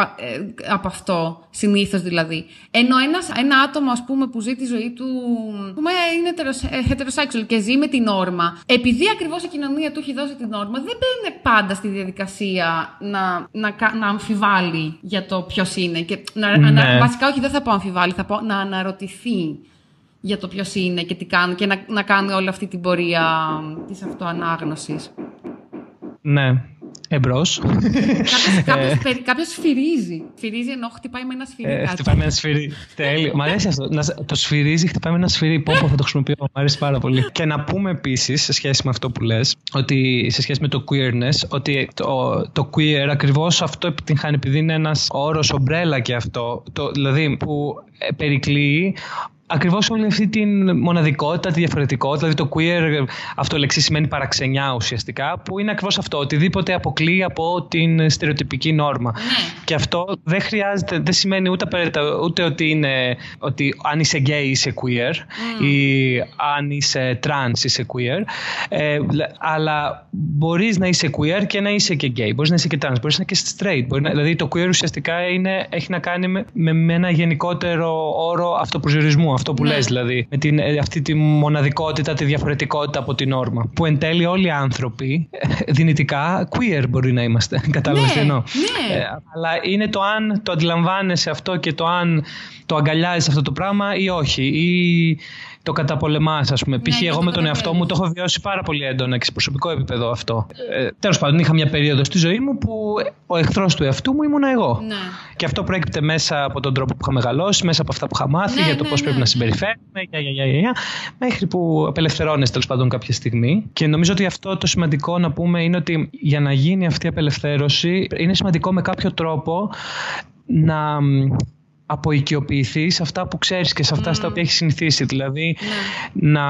από αυτό, συνήθως δηλαδή. Ενώ ένας, ένα άτομο, ας πούμε, που ζει τη ζωή του. πούμε, είναι heterosexual και ζει με την όρμα, επειδή ακριβώς η κοινωνία του έχει δώσει την όρμα, δεν μπαίνει πάντα στη διαδικασία να, να, να αμφιβάλλει για το ποιος είναι. Και να, ναι. να, βασικά, όχι, δεν θα πω αμφιβάλλει, θα πω να αναρωτηθεί για το ποιος είναι και τι κάνει και να, να κάνει όλη αυτή την πορεία της αυτοανάγνωσης. Ναι, Εμπρός. Κάποιος σφυρίζει. Σφυρίζει ενώ χτυπάει με ένα σφυρί. Ε, χτυπάει με ένα σφυρί. Τέλειο. Μ' αρέσει αυτό. το σφυρίζει, χτυπάει με ένα σφυρί. Πω, θα το χρησιμοποιώ. Μ' αρέσει πάρα πολύ. Και να πούμε επίσης, σε σχέση με αυτό που λες, ότι σε σχέση με το queerness, ότι το, το queer ακριβώς αυτό επιτυγχάνει επειδή είναι ένας όρος ομπρέλα και αυτό. Το, δηλαδή που ε, περικλείει ακριβώς όλη αυτή τη μοναδικότητα, τη διαφορετικότητα. Δηλαδή το queer, αυτό λεξί σημαίνει παραξενιά ουσιαστικά, που είναι ακριβώς αυτό. Οτιδήποτε αποκλείει από την στερεοτυπική νόρμα. Ναι. Και αυτό δεν χρειάζεται, δεν σημαίνει ούτε, ούτε ότι, είναι, ότι αν είσαι gay είσαι queer mm. ή αν είσαι trans είσαι queer. Ε, αλλά μπορείς να είσαι queer και να είσαι και gay. Μπορείς να είσαι και trans, μπορείς να είσαι και straight. να, δηλαδή το queer ουσιαστικά είναι, έχει να κάνει με, με ένα γενικότερο όρο αυτοπροσδιορισμού αυτό που ναι. λες δηλαδή. Με την, ε, αυτή τη μοναδικότητα, τη διαφορετικότητα από την όρμα. Που εν τέλει όλοι οι άνθρωποι ε, δυνητικά queer μπορεί να είμαστε. Κατάλαβες τι εννοώ; Ναι. Ε, αλλά είναι το αν το αντιλαμβάνεσαι αυτό και το αν το αγκαλιάζεις αυτό το πράγμα ή όχι. Ή το καταπολεμάς, ας πούμε. Ναι, Π.χ. εγώ με τον εαυτό μου το έχω βιώσει πάρα πολύ έντονα και σε προσωπικό επίπεδο αυτό. Ε, Τέλος πάντων, είχα μια περίοδο στη ζωή μου που ο εχθρός του εαυτού μου ήμουν εγώ. Ναι. Και αυτό προέκυπτε μέσα από τον τρόπο που είχα μεγαλώσει, μέσα από αυτά που είχα μάθει ναι, για το ναι, πώς πρέπει ναι. να συμπεριφέρουμε, για, για, για, για, μέχρι που απελευθερώνεσαι τέλος πάντων κάποια στιγμή. Και νομίζω ότι αυτό το σημαντικό να πούμε είναι ότι για να γίνει αυτή η απελευθέρωση είναι σημαντικό με κάποιο τρόπο να αποοικιοποιηθείς σε αυτά που ξέρεις και σε αυτά στα οποία έχεις συνηθίσει. Δηλαδή ναι. να,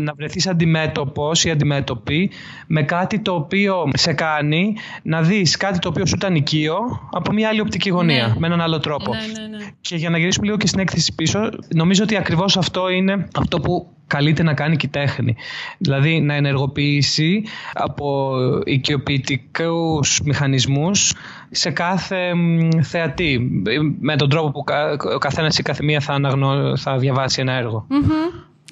να βρεθείς αντιμέτωπος ή αντιμέτωπη με κάτι το οποίο σε κάνει να δεις κάτι το οποίο σου ήταν οικείο από μια άλλη οπτική γωνία, ναι. με έναν άλλο τρόπο. Ναι, και για να γυρίσουμε λίγο και στην έκθεση πίσω, νομίζω ότι ακριβώς αυτό είναι αυτό που καλείται να κάνει και η τέχνη. Δηλαδή να ενεργοποιήσει από οικειοποιητικούς μηχανισμούς σε κάθε θεατή. Με τον τρόπο που ο καθένας ή κάθε μία θα, αναγνω... θα διαβάσει ένα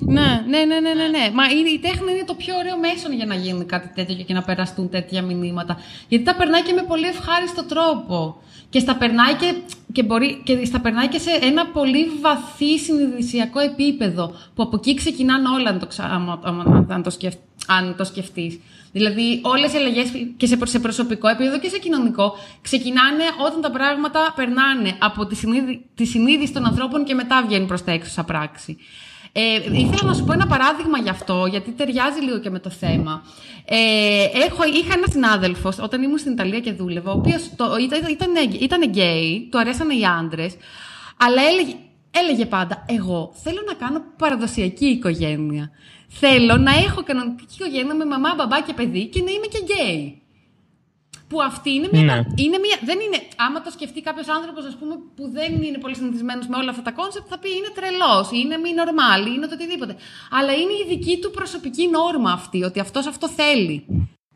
Ναι, ναι, ναι, ναι, ναι, ναι. Μα η τέχνη είναι το πιο ωραίο μέσο για να γίνει κάτι τέτοιο και να περαστούν τέτοια μηνύματα. Γιατί τα περνάει και με πολύ ευχάριστο τρόπο. Και στα περνάει και, και, μπορεί, και στα περνάει και σε ένα πολύ βαθύ συνειδησιακό επίπεδο. Που από εκεί ξεκινάνε όλα, αν το, αν, αν το, σκεφ, αν το σκεφτείς. Δηλαδή, όλες οι αλλαγές και σε, σε προσωπικό επίπεδο και σε κοινωνικό ξεκινάνε όταν τα πράγματα περνάνε από τη, συνείδη, τη συνείδηση των ανθρώπων και μετά βγαίνουν προς τα έξω σαν πράξη. Ε, ήθελα να σου πω ένα παράδειγμα γι' αυτό, γιατί ταιριάζει λίγο και με το θέμα. Ε, έχω, είχα ένα συνάδελφο όταν ήμουν στην Ιταλία και δούλευα, ο οποίος ήταν, ήταν, ήταν γκέι, του αρέσανε οι άντρες, αλλά έλεγε, έλεγε πάντα: Εγώ θέλω να κάνω παραδοσιακή οικογένεια. Θέλω να έχω κανονική οικογένεια με μαμά, μπαμπά και παιδί και να είμαι και γκέι. Που αυτή είναι μια, Ναι. είναι μια. Δεν είναι. Άμα το σκεφτεί κάποιος άνθρωπος, ας πούμε, που δεν είναι πολύ συνηθισμένος με όλα αυτά τα concept, θα πει είναι τρελός, είναι μη νορμάλ, είναι το οτιδήποτε. Αλλά είναι η δική του προσωπική νόρμα αυτή, ότι αυτός αυτό θέλει.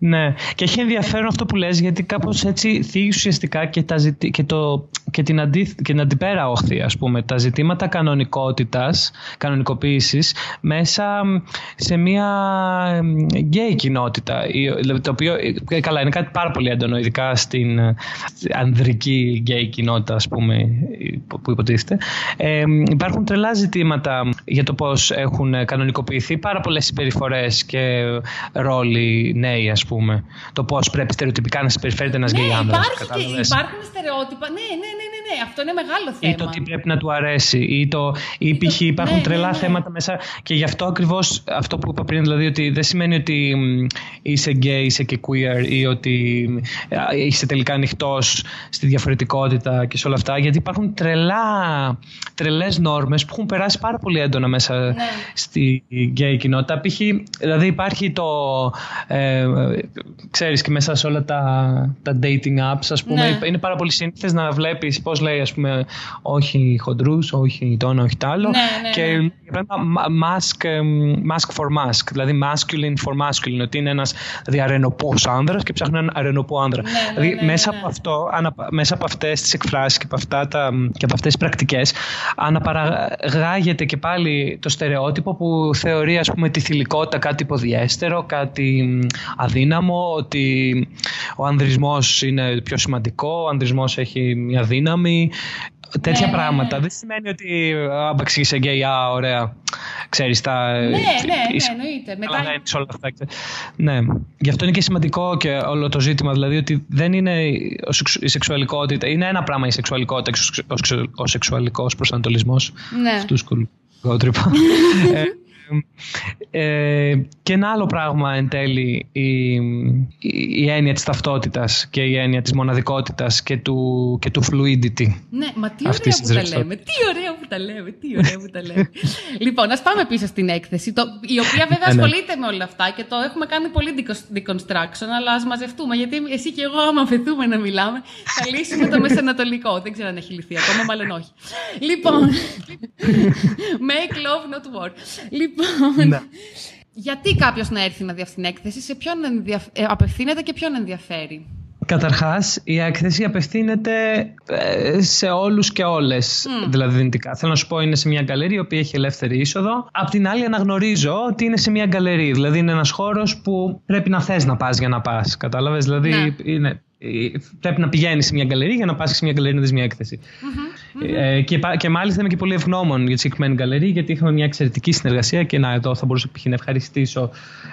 Ναι, και έχει ενδιαφέρον αυτό που λες γιατί κάπως έτσι θίγει ουσιαστικά και, τα ζητη... και το, και την, αντι, και την αντιπέρα όχθη, ας πούμε, τα ζητήματα κανονικότητας, κανονικοποίησης μέσα σε μια γκέι κοινότητα, το οποίο ε, καλά είναι κάτι πάρα πολύ έντονο, ειδικά στην ανδρική γκέι κοινότητα, ας πούμε, που υποτίθεται. Ε, υπάρχουν τρελά ζητήματα για το πώς έχουν κανονικοποιηθεί πάρα πολλές συμπεριφορές και ρόλοι νέοι, ας πούμε. Το πώς πρέπει στερεοτυπικά να συμπεριφέρεται ένας ναι, γκέι άνδρας. Υπάρχουν στερεότυπα, ναι, ναι, ναι, ναι, ναι, αυτό είναι μεγάλο θέμα. Ή το τι πρέπει να του αρέσει, ή, το, ή π.χ. υπάρχουν ναι, τρελά ναι, ναι. θέματα μέσα και γι' αυτό ακριβώς αυτό που είπα πριν, δηλαδή ότι δεν σημαίνει ότι είσαι γκέι, είσαι και queer ή ότι είσαι τελικά ανοιχτός στη διαφορετικότητα και σε όλα αυτά, γιατί υπάρχουν τρελά, τρελές νόρμες που έχουν περάσει πάρα πολύ έντονα μέσα ναι. στη γκέι κοινότητα. Π.χ. δηλαδή υπάρχει το, ε, ξέρεις και μέσα σε όλα τα, τα dating apps, ας πούμε, ναι. είναι πάρα πολύ σύνηθες να βλέπεις πώς λέει, ας πούμε, όχι χοντρούς, όχι το ένα, όχι το άλλο. Ναι, ναι, και ναι. mask, mask for mask, δηλαδή masculine for masculine, ότι είναι ένας δηλαδή αρενοπός άνδρας και ψάχνει έναν αρενοπό άνδρα. Ναι, δηλαδή ναι, μέσα από αυτό, μέσα από αυτές τις εκφράσεις και από, αυτά τα, και από αυτές τις πρακτικές αναπαραγάγεται και πάλι το στερεότυπο που θεωρεί ας πούμε τη θηλυκότητα κάτι υποδιέστερο, κάτι αδύναμο, ότι ο ανδρισμός είναι πιο σημαντικό, ο ανδρισμός έχει μια δύναμη, τέτοια ναι, πράγματα. Ναι. Δεν σημαίνει ότι άμπαξ είσαι γκέι, α, ωραία. Ξέρεις, τα... Ναι, ναι, ναι, εννοείται. Μετά... όλα αυτά. Ναι. Γι' αυτό είναι και σημαντικό και όλο το ζήτημα, δηλαδή ότι δεν είναι η σεξουαλικότητα. Είναι ένα πράγμα η σεξουαλικότητα, ο σεξουαλικός προσανατολισμός. Ναι. Αυτούς ε, και ένα άλλο πράγμα εν τέλει η, η, έννοια της ταυτότητας και η έννοια της μοναδικότητας και του, και του fluidity. Ναι, μα τι ωραία που τα λέμε, τι ωραία που τα λέμε, τι ωραία που τα λέμε. λοιπόν, ας πάμε πίσω στην έκθεση, το, η οποία βέβαια ναι, ναι. ασχολείται με όλα αυτά και το έχουμε κάνει πολύ deconstruction, αλλά ας μαζευτούμε, γιατί εσύ και εγώ άμα αφαιθούμε να μιλάμε, θα λύσουμε το μεσανατολικό. Δεν ξέρω αν έχει λυθεί ακόμα, μάλλον όχι. Λοιπόν, make love not war. Λοιπόν, Λοιπόν, ναι. γιατί κάποιος να έρθει να δει αυτή την έκθεση, σε ποιον ε, απευθύνεται και ποιον ενδιαφέρει; Καταρχάς, η έκθεση απευθύνεται ε, σε όλους και όλες, δηλαδή δυνητικά. Θέλω να σου πω, είναι σε μια γκαλερί η οποία έχει ελεύθερη είσοδο. Απ' την άλλη αναγνωρίζω ότι είναι σε μια γκαλερί, δηλαδή είναι ένας χώρος που πρέπει να θες να πας για να πας, κατάλαβες, δηλαδή ναι. είναι πρέπει να πηγαίνεις σε μια γκαλερί για να πας σε μια γκαλερί να δεις μια εκθεση Ε, και, και μάλιστα είμαι και πολύ ευγνώμων για τη συγκεκριμένη γκαλερί, γιατί είχαμε μια εξαιρετική συνεργασία. Και να, εδώ θα μπορούσα να ευχαριστήσω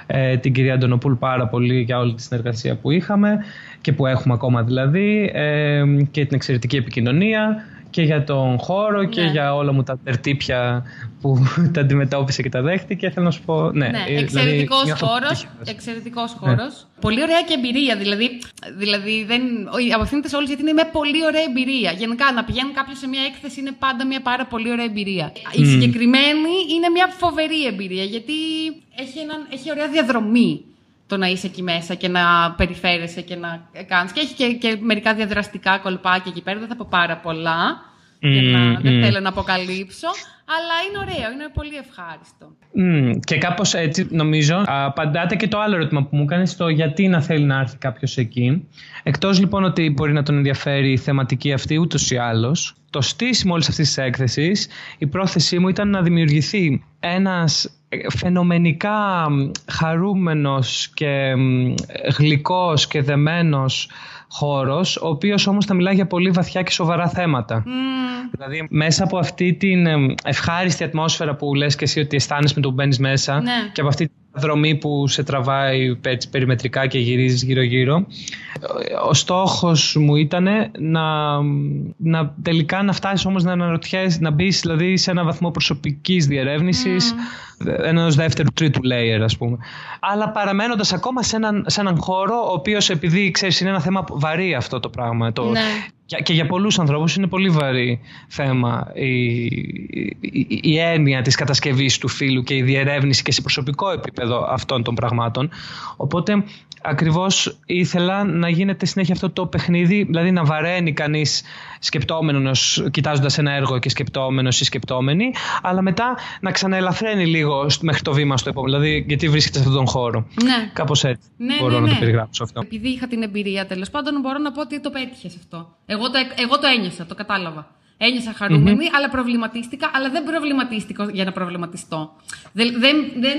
ε, την κυρία Αντωνοπούλ πάρα πολύ για όλη τη συνεργασία που είχαμε και που έχουμε ακόμα δηλαδή, ε, και την εξαιρετική επικοινωνία και για τον χώρο και ναι. για όλα μου τα τερτύπια που τα αντιμετώπισε και τα δέχτηκε. Θέλω να σου πω. Ναι, ναι δηλαδή, εξαιρετικός δηλαδή, χώρος. Εξαιρετικός χώρος. Ναι. Πολύ ωραία και εμπειρία. Δηλαδή, δηλαδή δεν, απευθύνεται σε όλους γιατί είναι μια πολύ ωραία εμπειρία. Γενικά, να πηγαίνει κάποιος σε μια έκθεση είναι πάντα μια πάρα πολύ ωραία εμπειρία. Η συγκεκριμένη είναι μια φοβερή εμπειρία γιατί έχει, έναν, έχει ωραία διαδρομή το να είσαι εκεί μέσα και να περιφέρεσαι και να κάνεις. Και έχει και, και μερικά διαδραστικά κολπάκια εκεί πέρα, δεν θα πω πάρα πολλά, mm, να, δεν θέλω να αποκαλύψω, αλλά είναι ωραίο, είναι πολύ ευχάριστο. Mm, και κάπως έτσι νομίζω απαντάτε και το άλλο ερώτημα που μου κάνεις το γιατί να θέλει να έρθει κάποιος εκεί. Εκτός λοιπόν ότι μπορεί να τον ενδιαφέρει η θεματική αυτή ούτως ή άλλως, το στήσιμο όλης αυτής της έκθεσης, η πρόθεσή μου ήταν να δημιουργηθεί ένας φαινομενικά χαρούμενος και γλυκός και δεμένος χώρος, ο οποίος όμως θα μιλάει για πολύ βαθιά και σοβαρά θέματα. Δηλαδή μέσα από αυτή την ευχάριστη ατμόσφαιρα που λες και εσύ ότι αισθάνεσαι με το που μπαίνεις μέσα ναι. και από αυτή δρομή που σε τραβάει έτσι, περιμετρικά και γυρίζεις γύρω-γύρω. Ο στόχος μου ήταν να, να τελικά να φτάσεις όμως να αναρωτιέσαι, να μπεις δηλαδή σε ένα βαθμό προσωπικής διερεύνησης, mm. ενός δεύτερου τρίτου layer ας πούμε. Αλλά παραμένοντας ακόμα σε έναν, σε έναν χώρο ο οποίος επειδή ξέρεις είναι ένα θέμα βαρύ αυτό το πράγμα. Το, ναι. Και για πολλούς ανθρώπους είναι πολύ βαρύ θέμα η, η, η έννοια της κατασκευής του φίλου και η διερεύνηση και σε προσωπικό επίπεδο αυτών των πραγμάτων. Οπότε ακριβώς ήθελα να γίνεται συνέχεια αυτό το παιχνίδι, δηλαδή να βαραίνει κανείς σκεπτόμενος, κοιτάζοντας ένα έργο και σκεπτόμενος ή σκεπτόμενη, αλλά μετά να ξαναελαφραίνει λίγο μέχρι το βήμα στο επόμενο. Δηλαδή, γιατί βρίσκεται σε αυτόν τον χώρο. Ναι. Κάπως έτσι. Ναι, μπορώ ναι, να το ναι. περιγράψω αυτό. Επειδή είχα την εμπειρία τέλος πάντων, μπορώ να πω ότι το πέτυχες αυτό. Εγώ το, εγώ το ένιωσα, το κατάλαβα. Ένιωσα χαρούμενη, αλλά προβληματίστηκα, αλλά δεν προβληματίστηκα για να προβληματιστώ. Δεν, δεν, δεν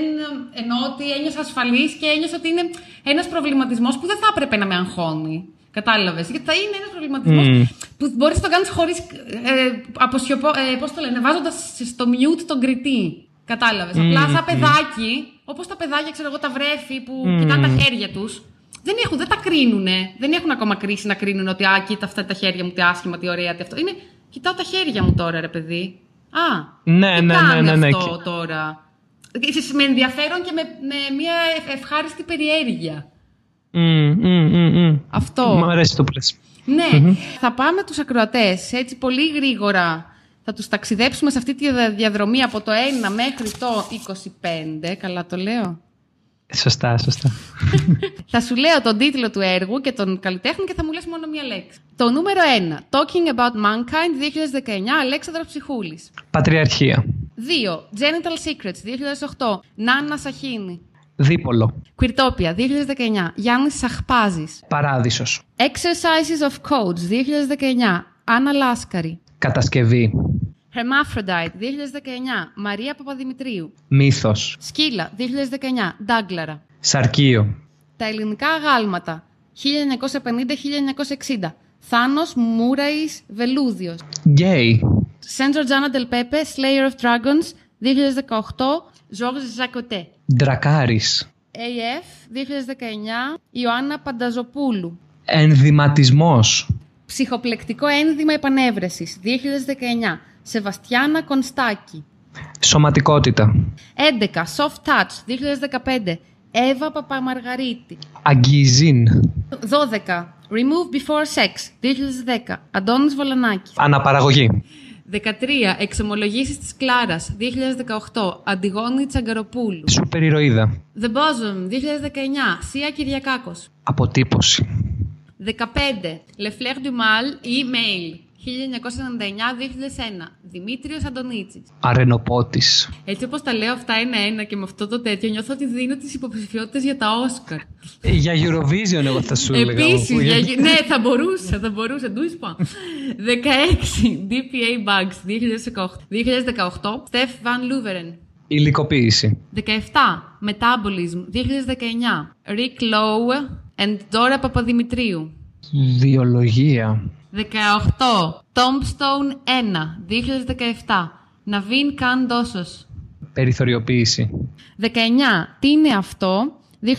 εννοώ ότι ένιωσα ασφαλής και ένιωσα ότι είναι ένας προβληματισμός που δεν θα έπρεπε να με αγχώνει. Κατάλαβες; Γιατί θα είναι ένας προβληματισμός που μπορείς να το κάνεις χωρίς. Ε, αποσιωπώ. Ε, Πώς το λένε, βάζοντας στο mute τον κριτή. Κατάλαβες; Απλά σαν παιδάκι, όπως τα παιδάκια, ξέρω εγώ, τα βρέφη που κοιτάνε τα χέρια τους, δεν, έχουν, δεν τα κρίνουνε. Δεν έχουν ακόμα κρίση να κρίνουν ότι Α, κοίτα αυτά τα χέρια μου, τι άσχημα, τι ωραία, τι αυτό. Είναι, κοιτάω τα χέρια μου τώρα, ρε παιδί. Α, Ναι, τι ναι, ναι, κάνει ναι, ναι. αυτό τώρα; Ίσως με ενδιαφέρον και με, με μια ευ- ευχάριστη περιέργεια. Μμ, μμ, μμ, μμ. Αυτό. Μ' αρέσει το πλαίσιο. Ναι, θα πάμε τους ακροατές έτσι πολύ γρήγορα. Θα τους ταξιδέψουμε σε αυτή τη δια- διαδρομή από το 1 μέχρι το 25. Καλά το λέω. Σωστά, σωστά. Θα σου λέω τον τίτλο του έργου και τον καλλιτέχνη και θα μου λες μόνο μία λέξη. Το νούμερο 1. Talking about Mankind 2019, Αλέξανδρος Ψυχούλης. Πατριαρχία. 2. Genital Secrets 2008, Νάννα Σαχίνη. Δίπολο. Queertopia 2019, Γιάννης Σαχπάζης. Παράδεισος. Exercises of Codes 2019, Άννα Λάσκαρη. Κατασκευή. Hermaphrodite 2019, Μαρία Παπαδημητρίου. Μύθος. Σκύλα 2019, Ντάγκλαρα. Σαρκείο. Τα ελληνικά αγάλματα 1950-1960, Θάνος Μούραης Βελούδιος. Γκέι. Saint Georgiana del Pepe, Slayer of Dragons 2018, Georges Zacoté. Ντρακάρης. AF 2019, Ιωάννα Πανταζοπούλου. Ενδυματισμός. Ψυχοπλεκτικό ένδυμα επανέβρεσης 2019, Σεβαστιάνα Κονστάκη. Σωματικότητα. 11. Soft Touch 2015. Εύα Παπαμαργαρίτη. Αγγιζίν. 12. Remove Before Sex 2010. Αντώνης Βολανάκης. Αναπαραγωγή. 13. Εξομολογήσεις της Κλάρας 2018. Αντιγόνη Τσαγκαροπούλου. Σούπερ ηρωίδα. The Bosom 2019. Σία Κυριακάκος. Αποτύπωση. 15. Le Flair du Mal ή Mail 1999-2001. Δημήτριος Αντωνίτσης. Αρενοπότης. Έτσι όπως τα λέω αυτά ένα-ένα και με αυτό το τέτοιο νιώθω ότι δίνω τις υποψηφιότητες για τα Όσκαρ. Για Eurovision εγώ θα σου έλεγα. Επίσης, όπου- για... ναι, θα μπορούσε, θα μπορούσε. Του είπα. 16. DPA Bugs 2018. 2018. Steph Van Louveren. Υλικοποίηση. 17. Metabolism 2019. Rick Lowe and Dora Παπαδημητρίου. Βιολογία. 18. Tombstone 1 2017. Ναβίν Καν Ντόσος. Περιθωριοποίηση. 19. Τι είναι αυτό; 2019.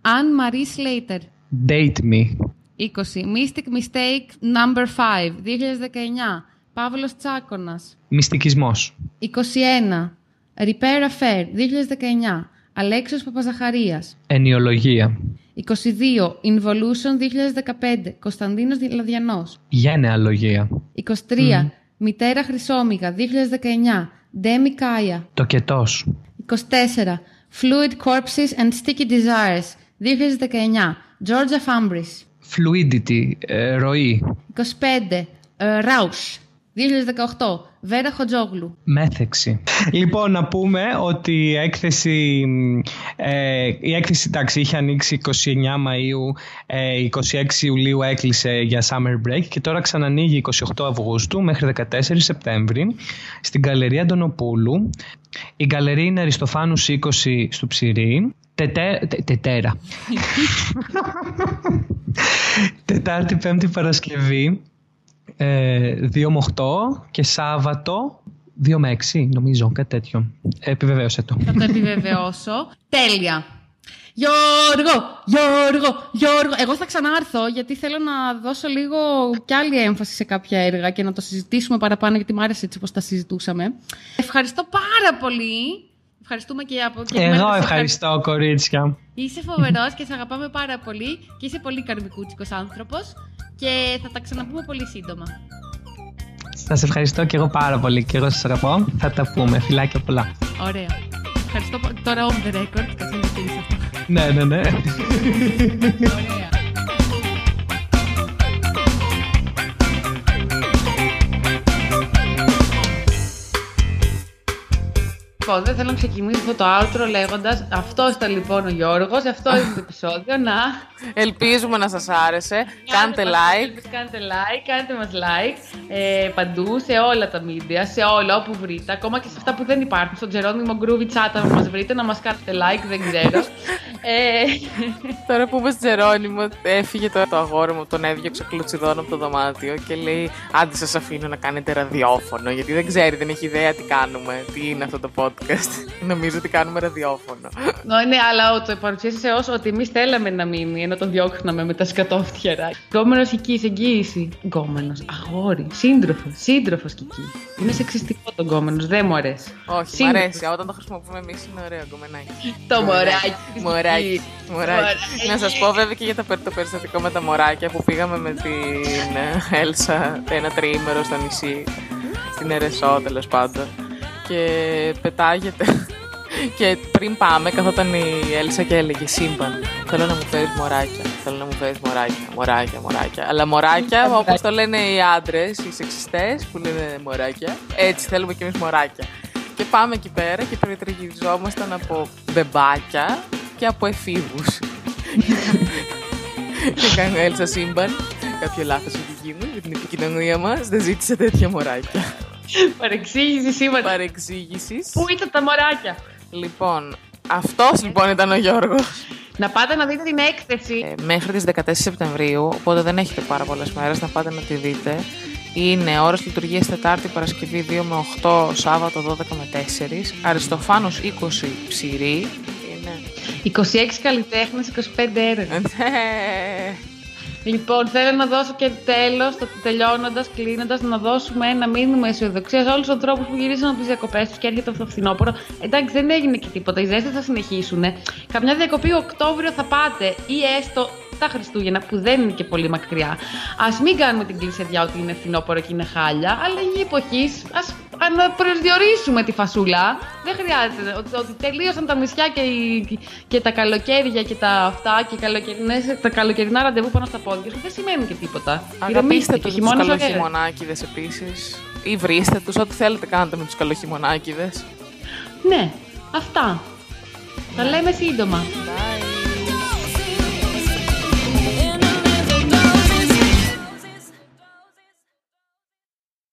Αν Marie Slater. Date me. 20. Mystic Mistake Number 5 2019. Παύλος Τσάκωνας. Μυστικισμός. 21. Repair Affair 2019. Αλέξιος Παπαζαχαρίας. Ενιολογία. 22. Involution 2015. Κωνσταντίνος Λαδιανός. Γένεαλογία. 23. Μητέρα Χρυσόμυγα 2019. Ντέμι Κάια. Τοκετός. 24. Fluid Corpses and Sticky Desires 2019. Georgia Fambris. Fluidity. ε, ροή. 25. ε, Rausch. 2018. Βέρα Χοτζόγλου. Μέθεξη. Λοιπόν, να πούμε ότι η έκθεση, ε, η έκθεση εντάξει, είχε ανοίξει 29 Μαΐου, ε, 26 Ιουλίου έκλεισε για summer break και τώρα ξανανοίγει 28 Αυγούστου μέχρι 14 Σεπτέμβρη στην Γκαλερία Αντωνοπούλου. Η γκαλερία είναι Αριστοφάνους 20 στο Ψηρή. Τετέ, τε- τετέρα. Τετάρτη, Πέμπτη Παρασκευή. Ε, 2 με 8 και Σάββατο 2 με 6 νομίζω κάτι τέτοιο. Ε, επιβεβαίωσε το. Θα το επιβεβαιώσω. Τέλεια. Γιώργο, Γιώργο, Γιώργο. Εγώ θα ξανάρθω γιατί θέλω να δώσω λίγο κι άλλη έμφαση σε κάποια έργα και να το συζητήσουμε παραπάνω γιατί μου άρεσε έτσι όπως τα συζητούσαμε. Ευχαριστώ πάρα πολύ. Ευχαριστούμε και από... και Εγώ εμένα σε ευχαριστώ κορίτσια. Είσαι φοβερός και σε αγαπάμε πάρα πολύ και είσαι πολύ καρμικούτσικος άνθρωπος και θα τα ξαναπούμε πολύ σύντομα. Σας ευχαριστώ και εγώ πάρα πολύ και εγώ σας αγαπώ. Θα τα πούμε. Φιλάκια πολλά. Ωραία. Ευχαριστώ. πο- Τώρα off the record. Κάτσε να το αυτό. ναι, ναι, ναι. Ωραία. Λοιπόν, δεν θέλω να ξεκινήσω αυτό το outro λέγοντας Αυτό ήταν λοιπόν ο Γιώργος, αυτό είναι το επεισόδιο. Να. Ελπίζουμε να σας άρεσε. Κάντε μας like. Κάντε like, κάντε μας like ε, παντού, σε όλα τα media, σε όλα όπου βρείτε, ακόμα και σε αυτά που δεν υπάρχουν. Στο Τζερόνιμο Groovy Chat, αν μας βρείτε, να μας κάνετε like, δεν ξέρω. ε, Τώρα που είμαι Τζερόνιμο, έφυγε το, το αγόρι μου, τον έδιωξε κλωτσιδόν από το δωμάτιο και λέει: Άντε, σας αφήνω να κάνετε ραδιόφωνο. Γιατί δεν ξέρει, δεν έχει ιδέα τι κάνουμε, τι είναι αυτό το podcast. Νομίζω ότι κάνουμε ραδιόφωνο. Νο, ναι, αλλά το παρουσίασε ως ότι εμείς θέλαμε να μείνει, ενώ τον διώχναμε με τα σκατόφτιαρα. Γκόμενος εκεί, εγγύηση. Γκόμενος, αγόρι, σύντροφος, σύντροφος κι εκεί. Είναι σεξιστικό το γκόμενος, δεν μου αρέσει. Όχι, μου Σύντροφος. αρέσει. Όταν το χρησιμοποιούμε εμείς είναι ωραίο γκομενάκι. Το μωράκι. της Μωράκι. Κικής. μωράκι. Μωράκι. Να σας πω βέβαια και για το, περ- το περιστατικό με τα μωράκια που πήγαμε με την ε, Έλσα ένα τριήμερο στο νησί, στην Ερεσό τέλος πάντων. Και πετάγεται. Και πριν πάμε, καθόταν η Έλσα και έλεγε Σύμπαν. Θέλω να μου φέρεις μωράκια. Θέλω να μου φέρεις μωράκια. Μωράκια, μωράκια. Αλλά μωράκια, όπως το λένε οι άντρες, οι σεξιστές που λένε μωράκια. Έτσι θέλουμε κι εμείς μωράκια. Και πάμε εκεί πέρα και περιτριγυριζόμασταν από μπεμπάκια και από εφήβους. και κάνει ο Έλσα σύμπαν. Κάποιο λάθος έχει γίνει για την επικοινωνία μας. Δεν ζήτησε τέτοια μωράκια. Παρεξήγησης σήμερα. Παρεξήγησης. Πού ήταν τα μωράκια; Λοιπόν, αυτός λοιπόν ήταν ο Γιώργος. Να πάτε να δείτε την έκθεση. Ε, μέχρι τις 14 Σεπτεμβρίου, οπότε δεν έχετε πάρα πολλές μέρες να πάτε να τη δείτε. Είναι ώρες λειτουργίας Τετάρτη, Παρασκευή 2 με 8, Σάββατο 12 με 4. Αριστοφάνος 20 ψηρή. Είναι... 26 καλλιτέχνες, 25 έργα. Ναι. Λοιπόν, θέλω να δώσω και τέλος, τελειώνοντας, κλείνοντας, να δώσουμε ένα μήνυμα αισιοδοξίας σε όλους τους ανθρώπους που γυρίσαν από τις διακοπές τους και έρχεται αυτό το φθινόπωρο. Εντάξει, δεν έγινε και τίποτα. Οι ζέστες θα συνεχίσουν. Καμιά διακοπή Οκτώβριο θα πάτε ή έστω τα Χριστούγεννα που δεν είναι και πολύ μακριά. Α μην κάνουμε την κλεισεδιά ότι είναι φθινόπωρο και είναι χάλια, αλλά η εποχή ας αναπροσδιορίσουμε τη φασούλα. Δεν χρειάζεται. Ότι, ότι τελείωσαν τα νησιά και, οι- και τα καλοκαίρια και τα αυτά και οι καλοκαιρινές, τα καλοκαιρινά ραντεβού πάνω στα πόδια σου δεν σημαίνει και τίποτα. Αγαπήστε Ηρεμήστε τους και τους χειμώνας ωραία. καλοχειμωνάκιδες επίσης. Ή βρίστε τους, ό,τι θέλετε κάντε με τους καλοχειμωνάκιδες. Ναι, αυτά. Τα λέμε σύντομα. Bye.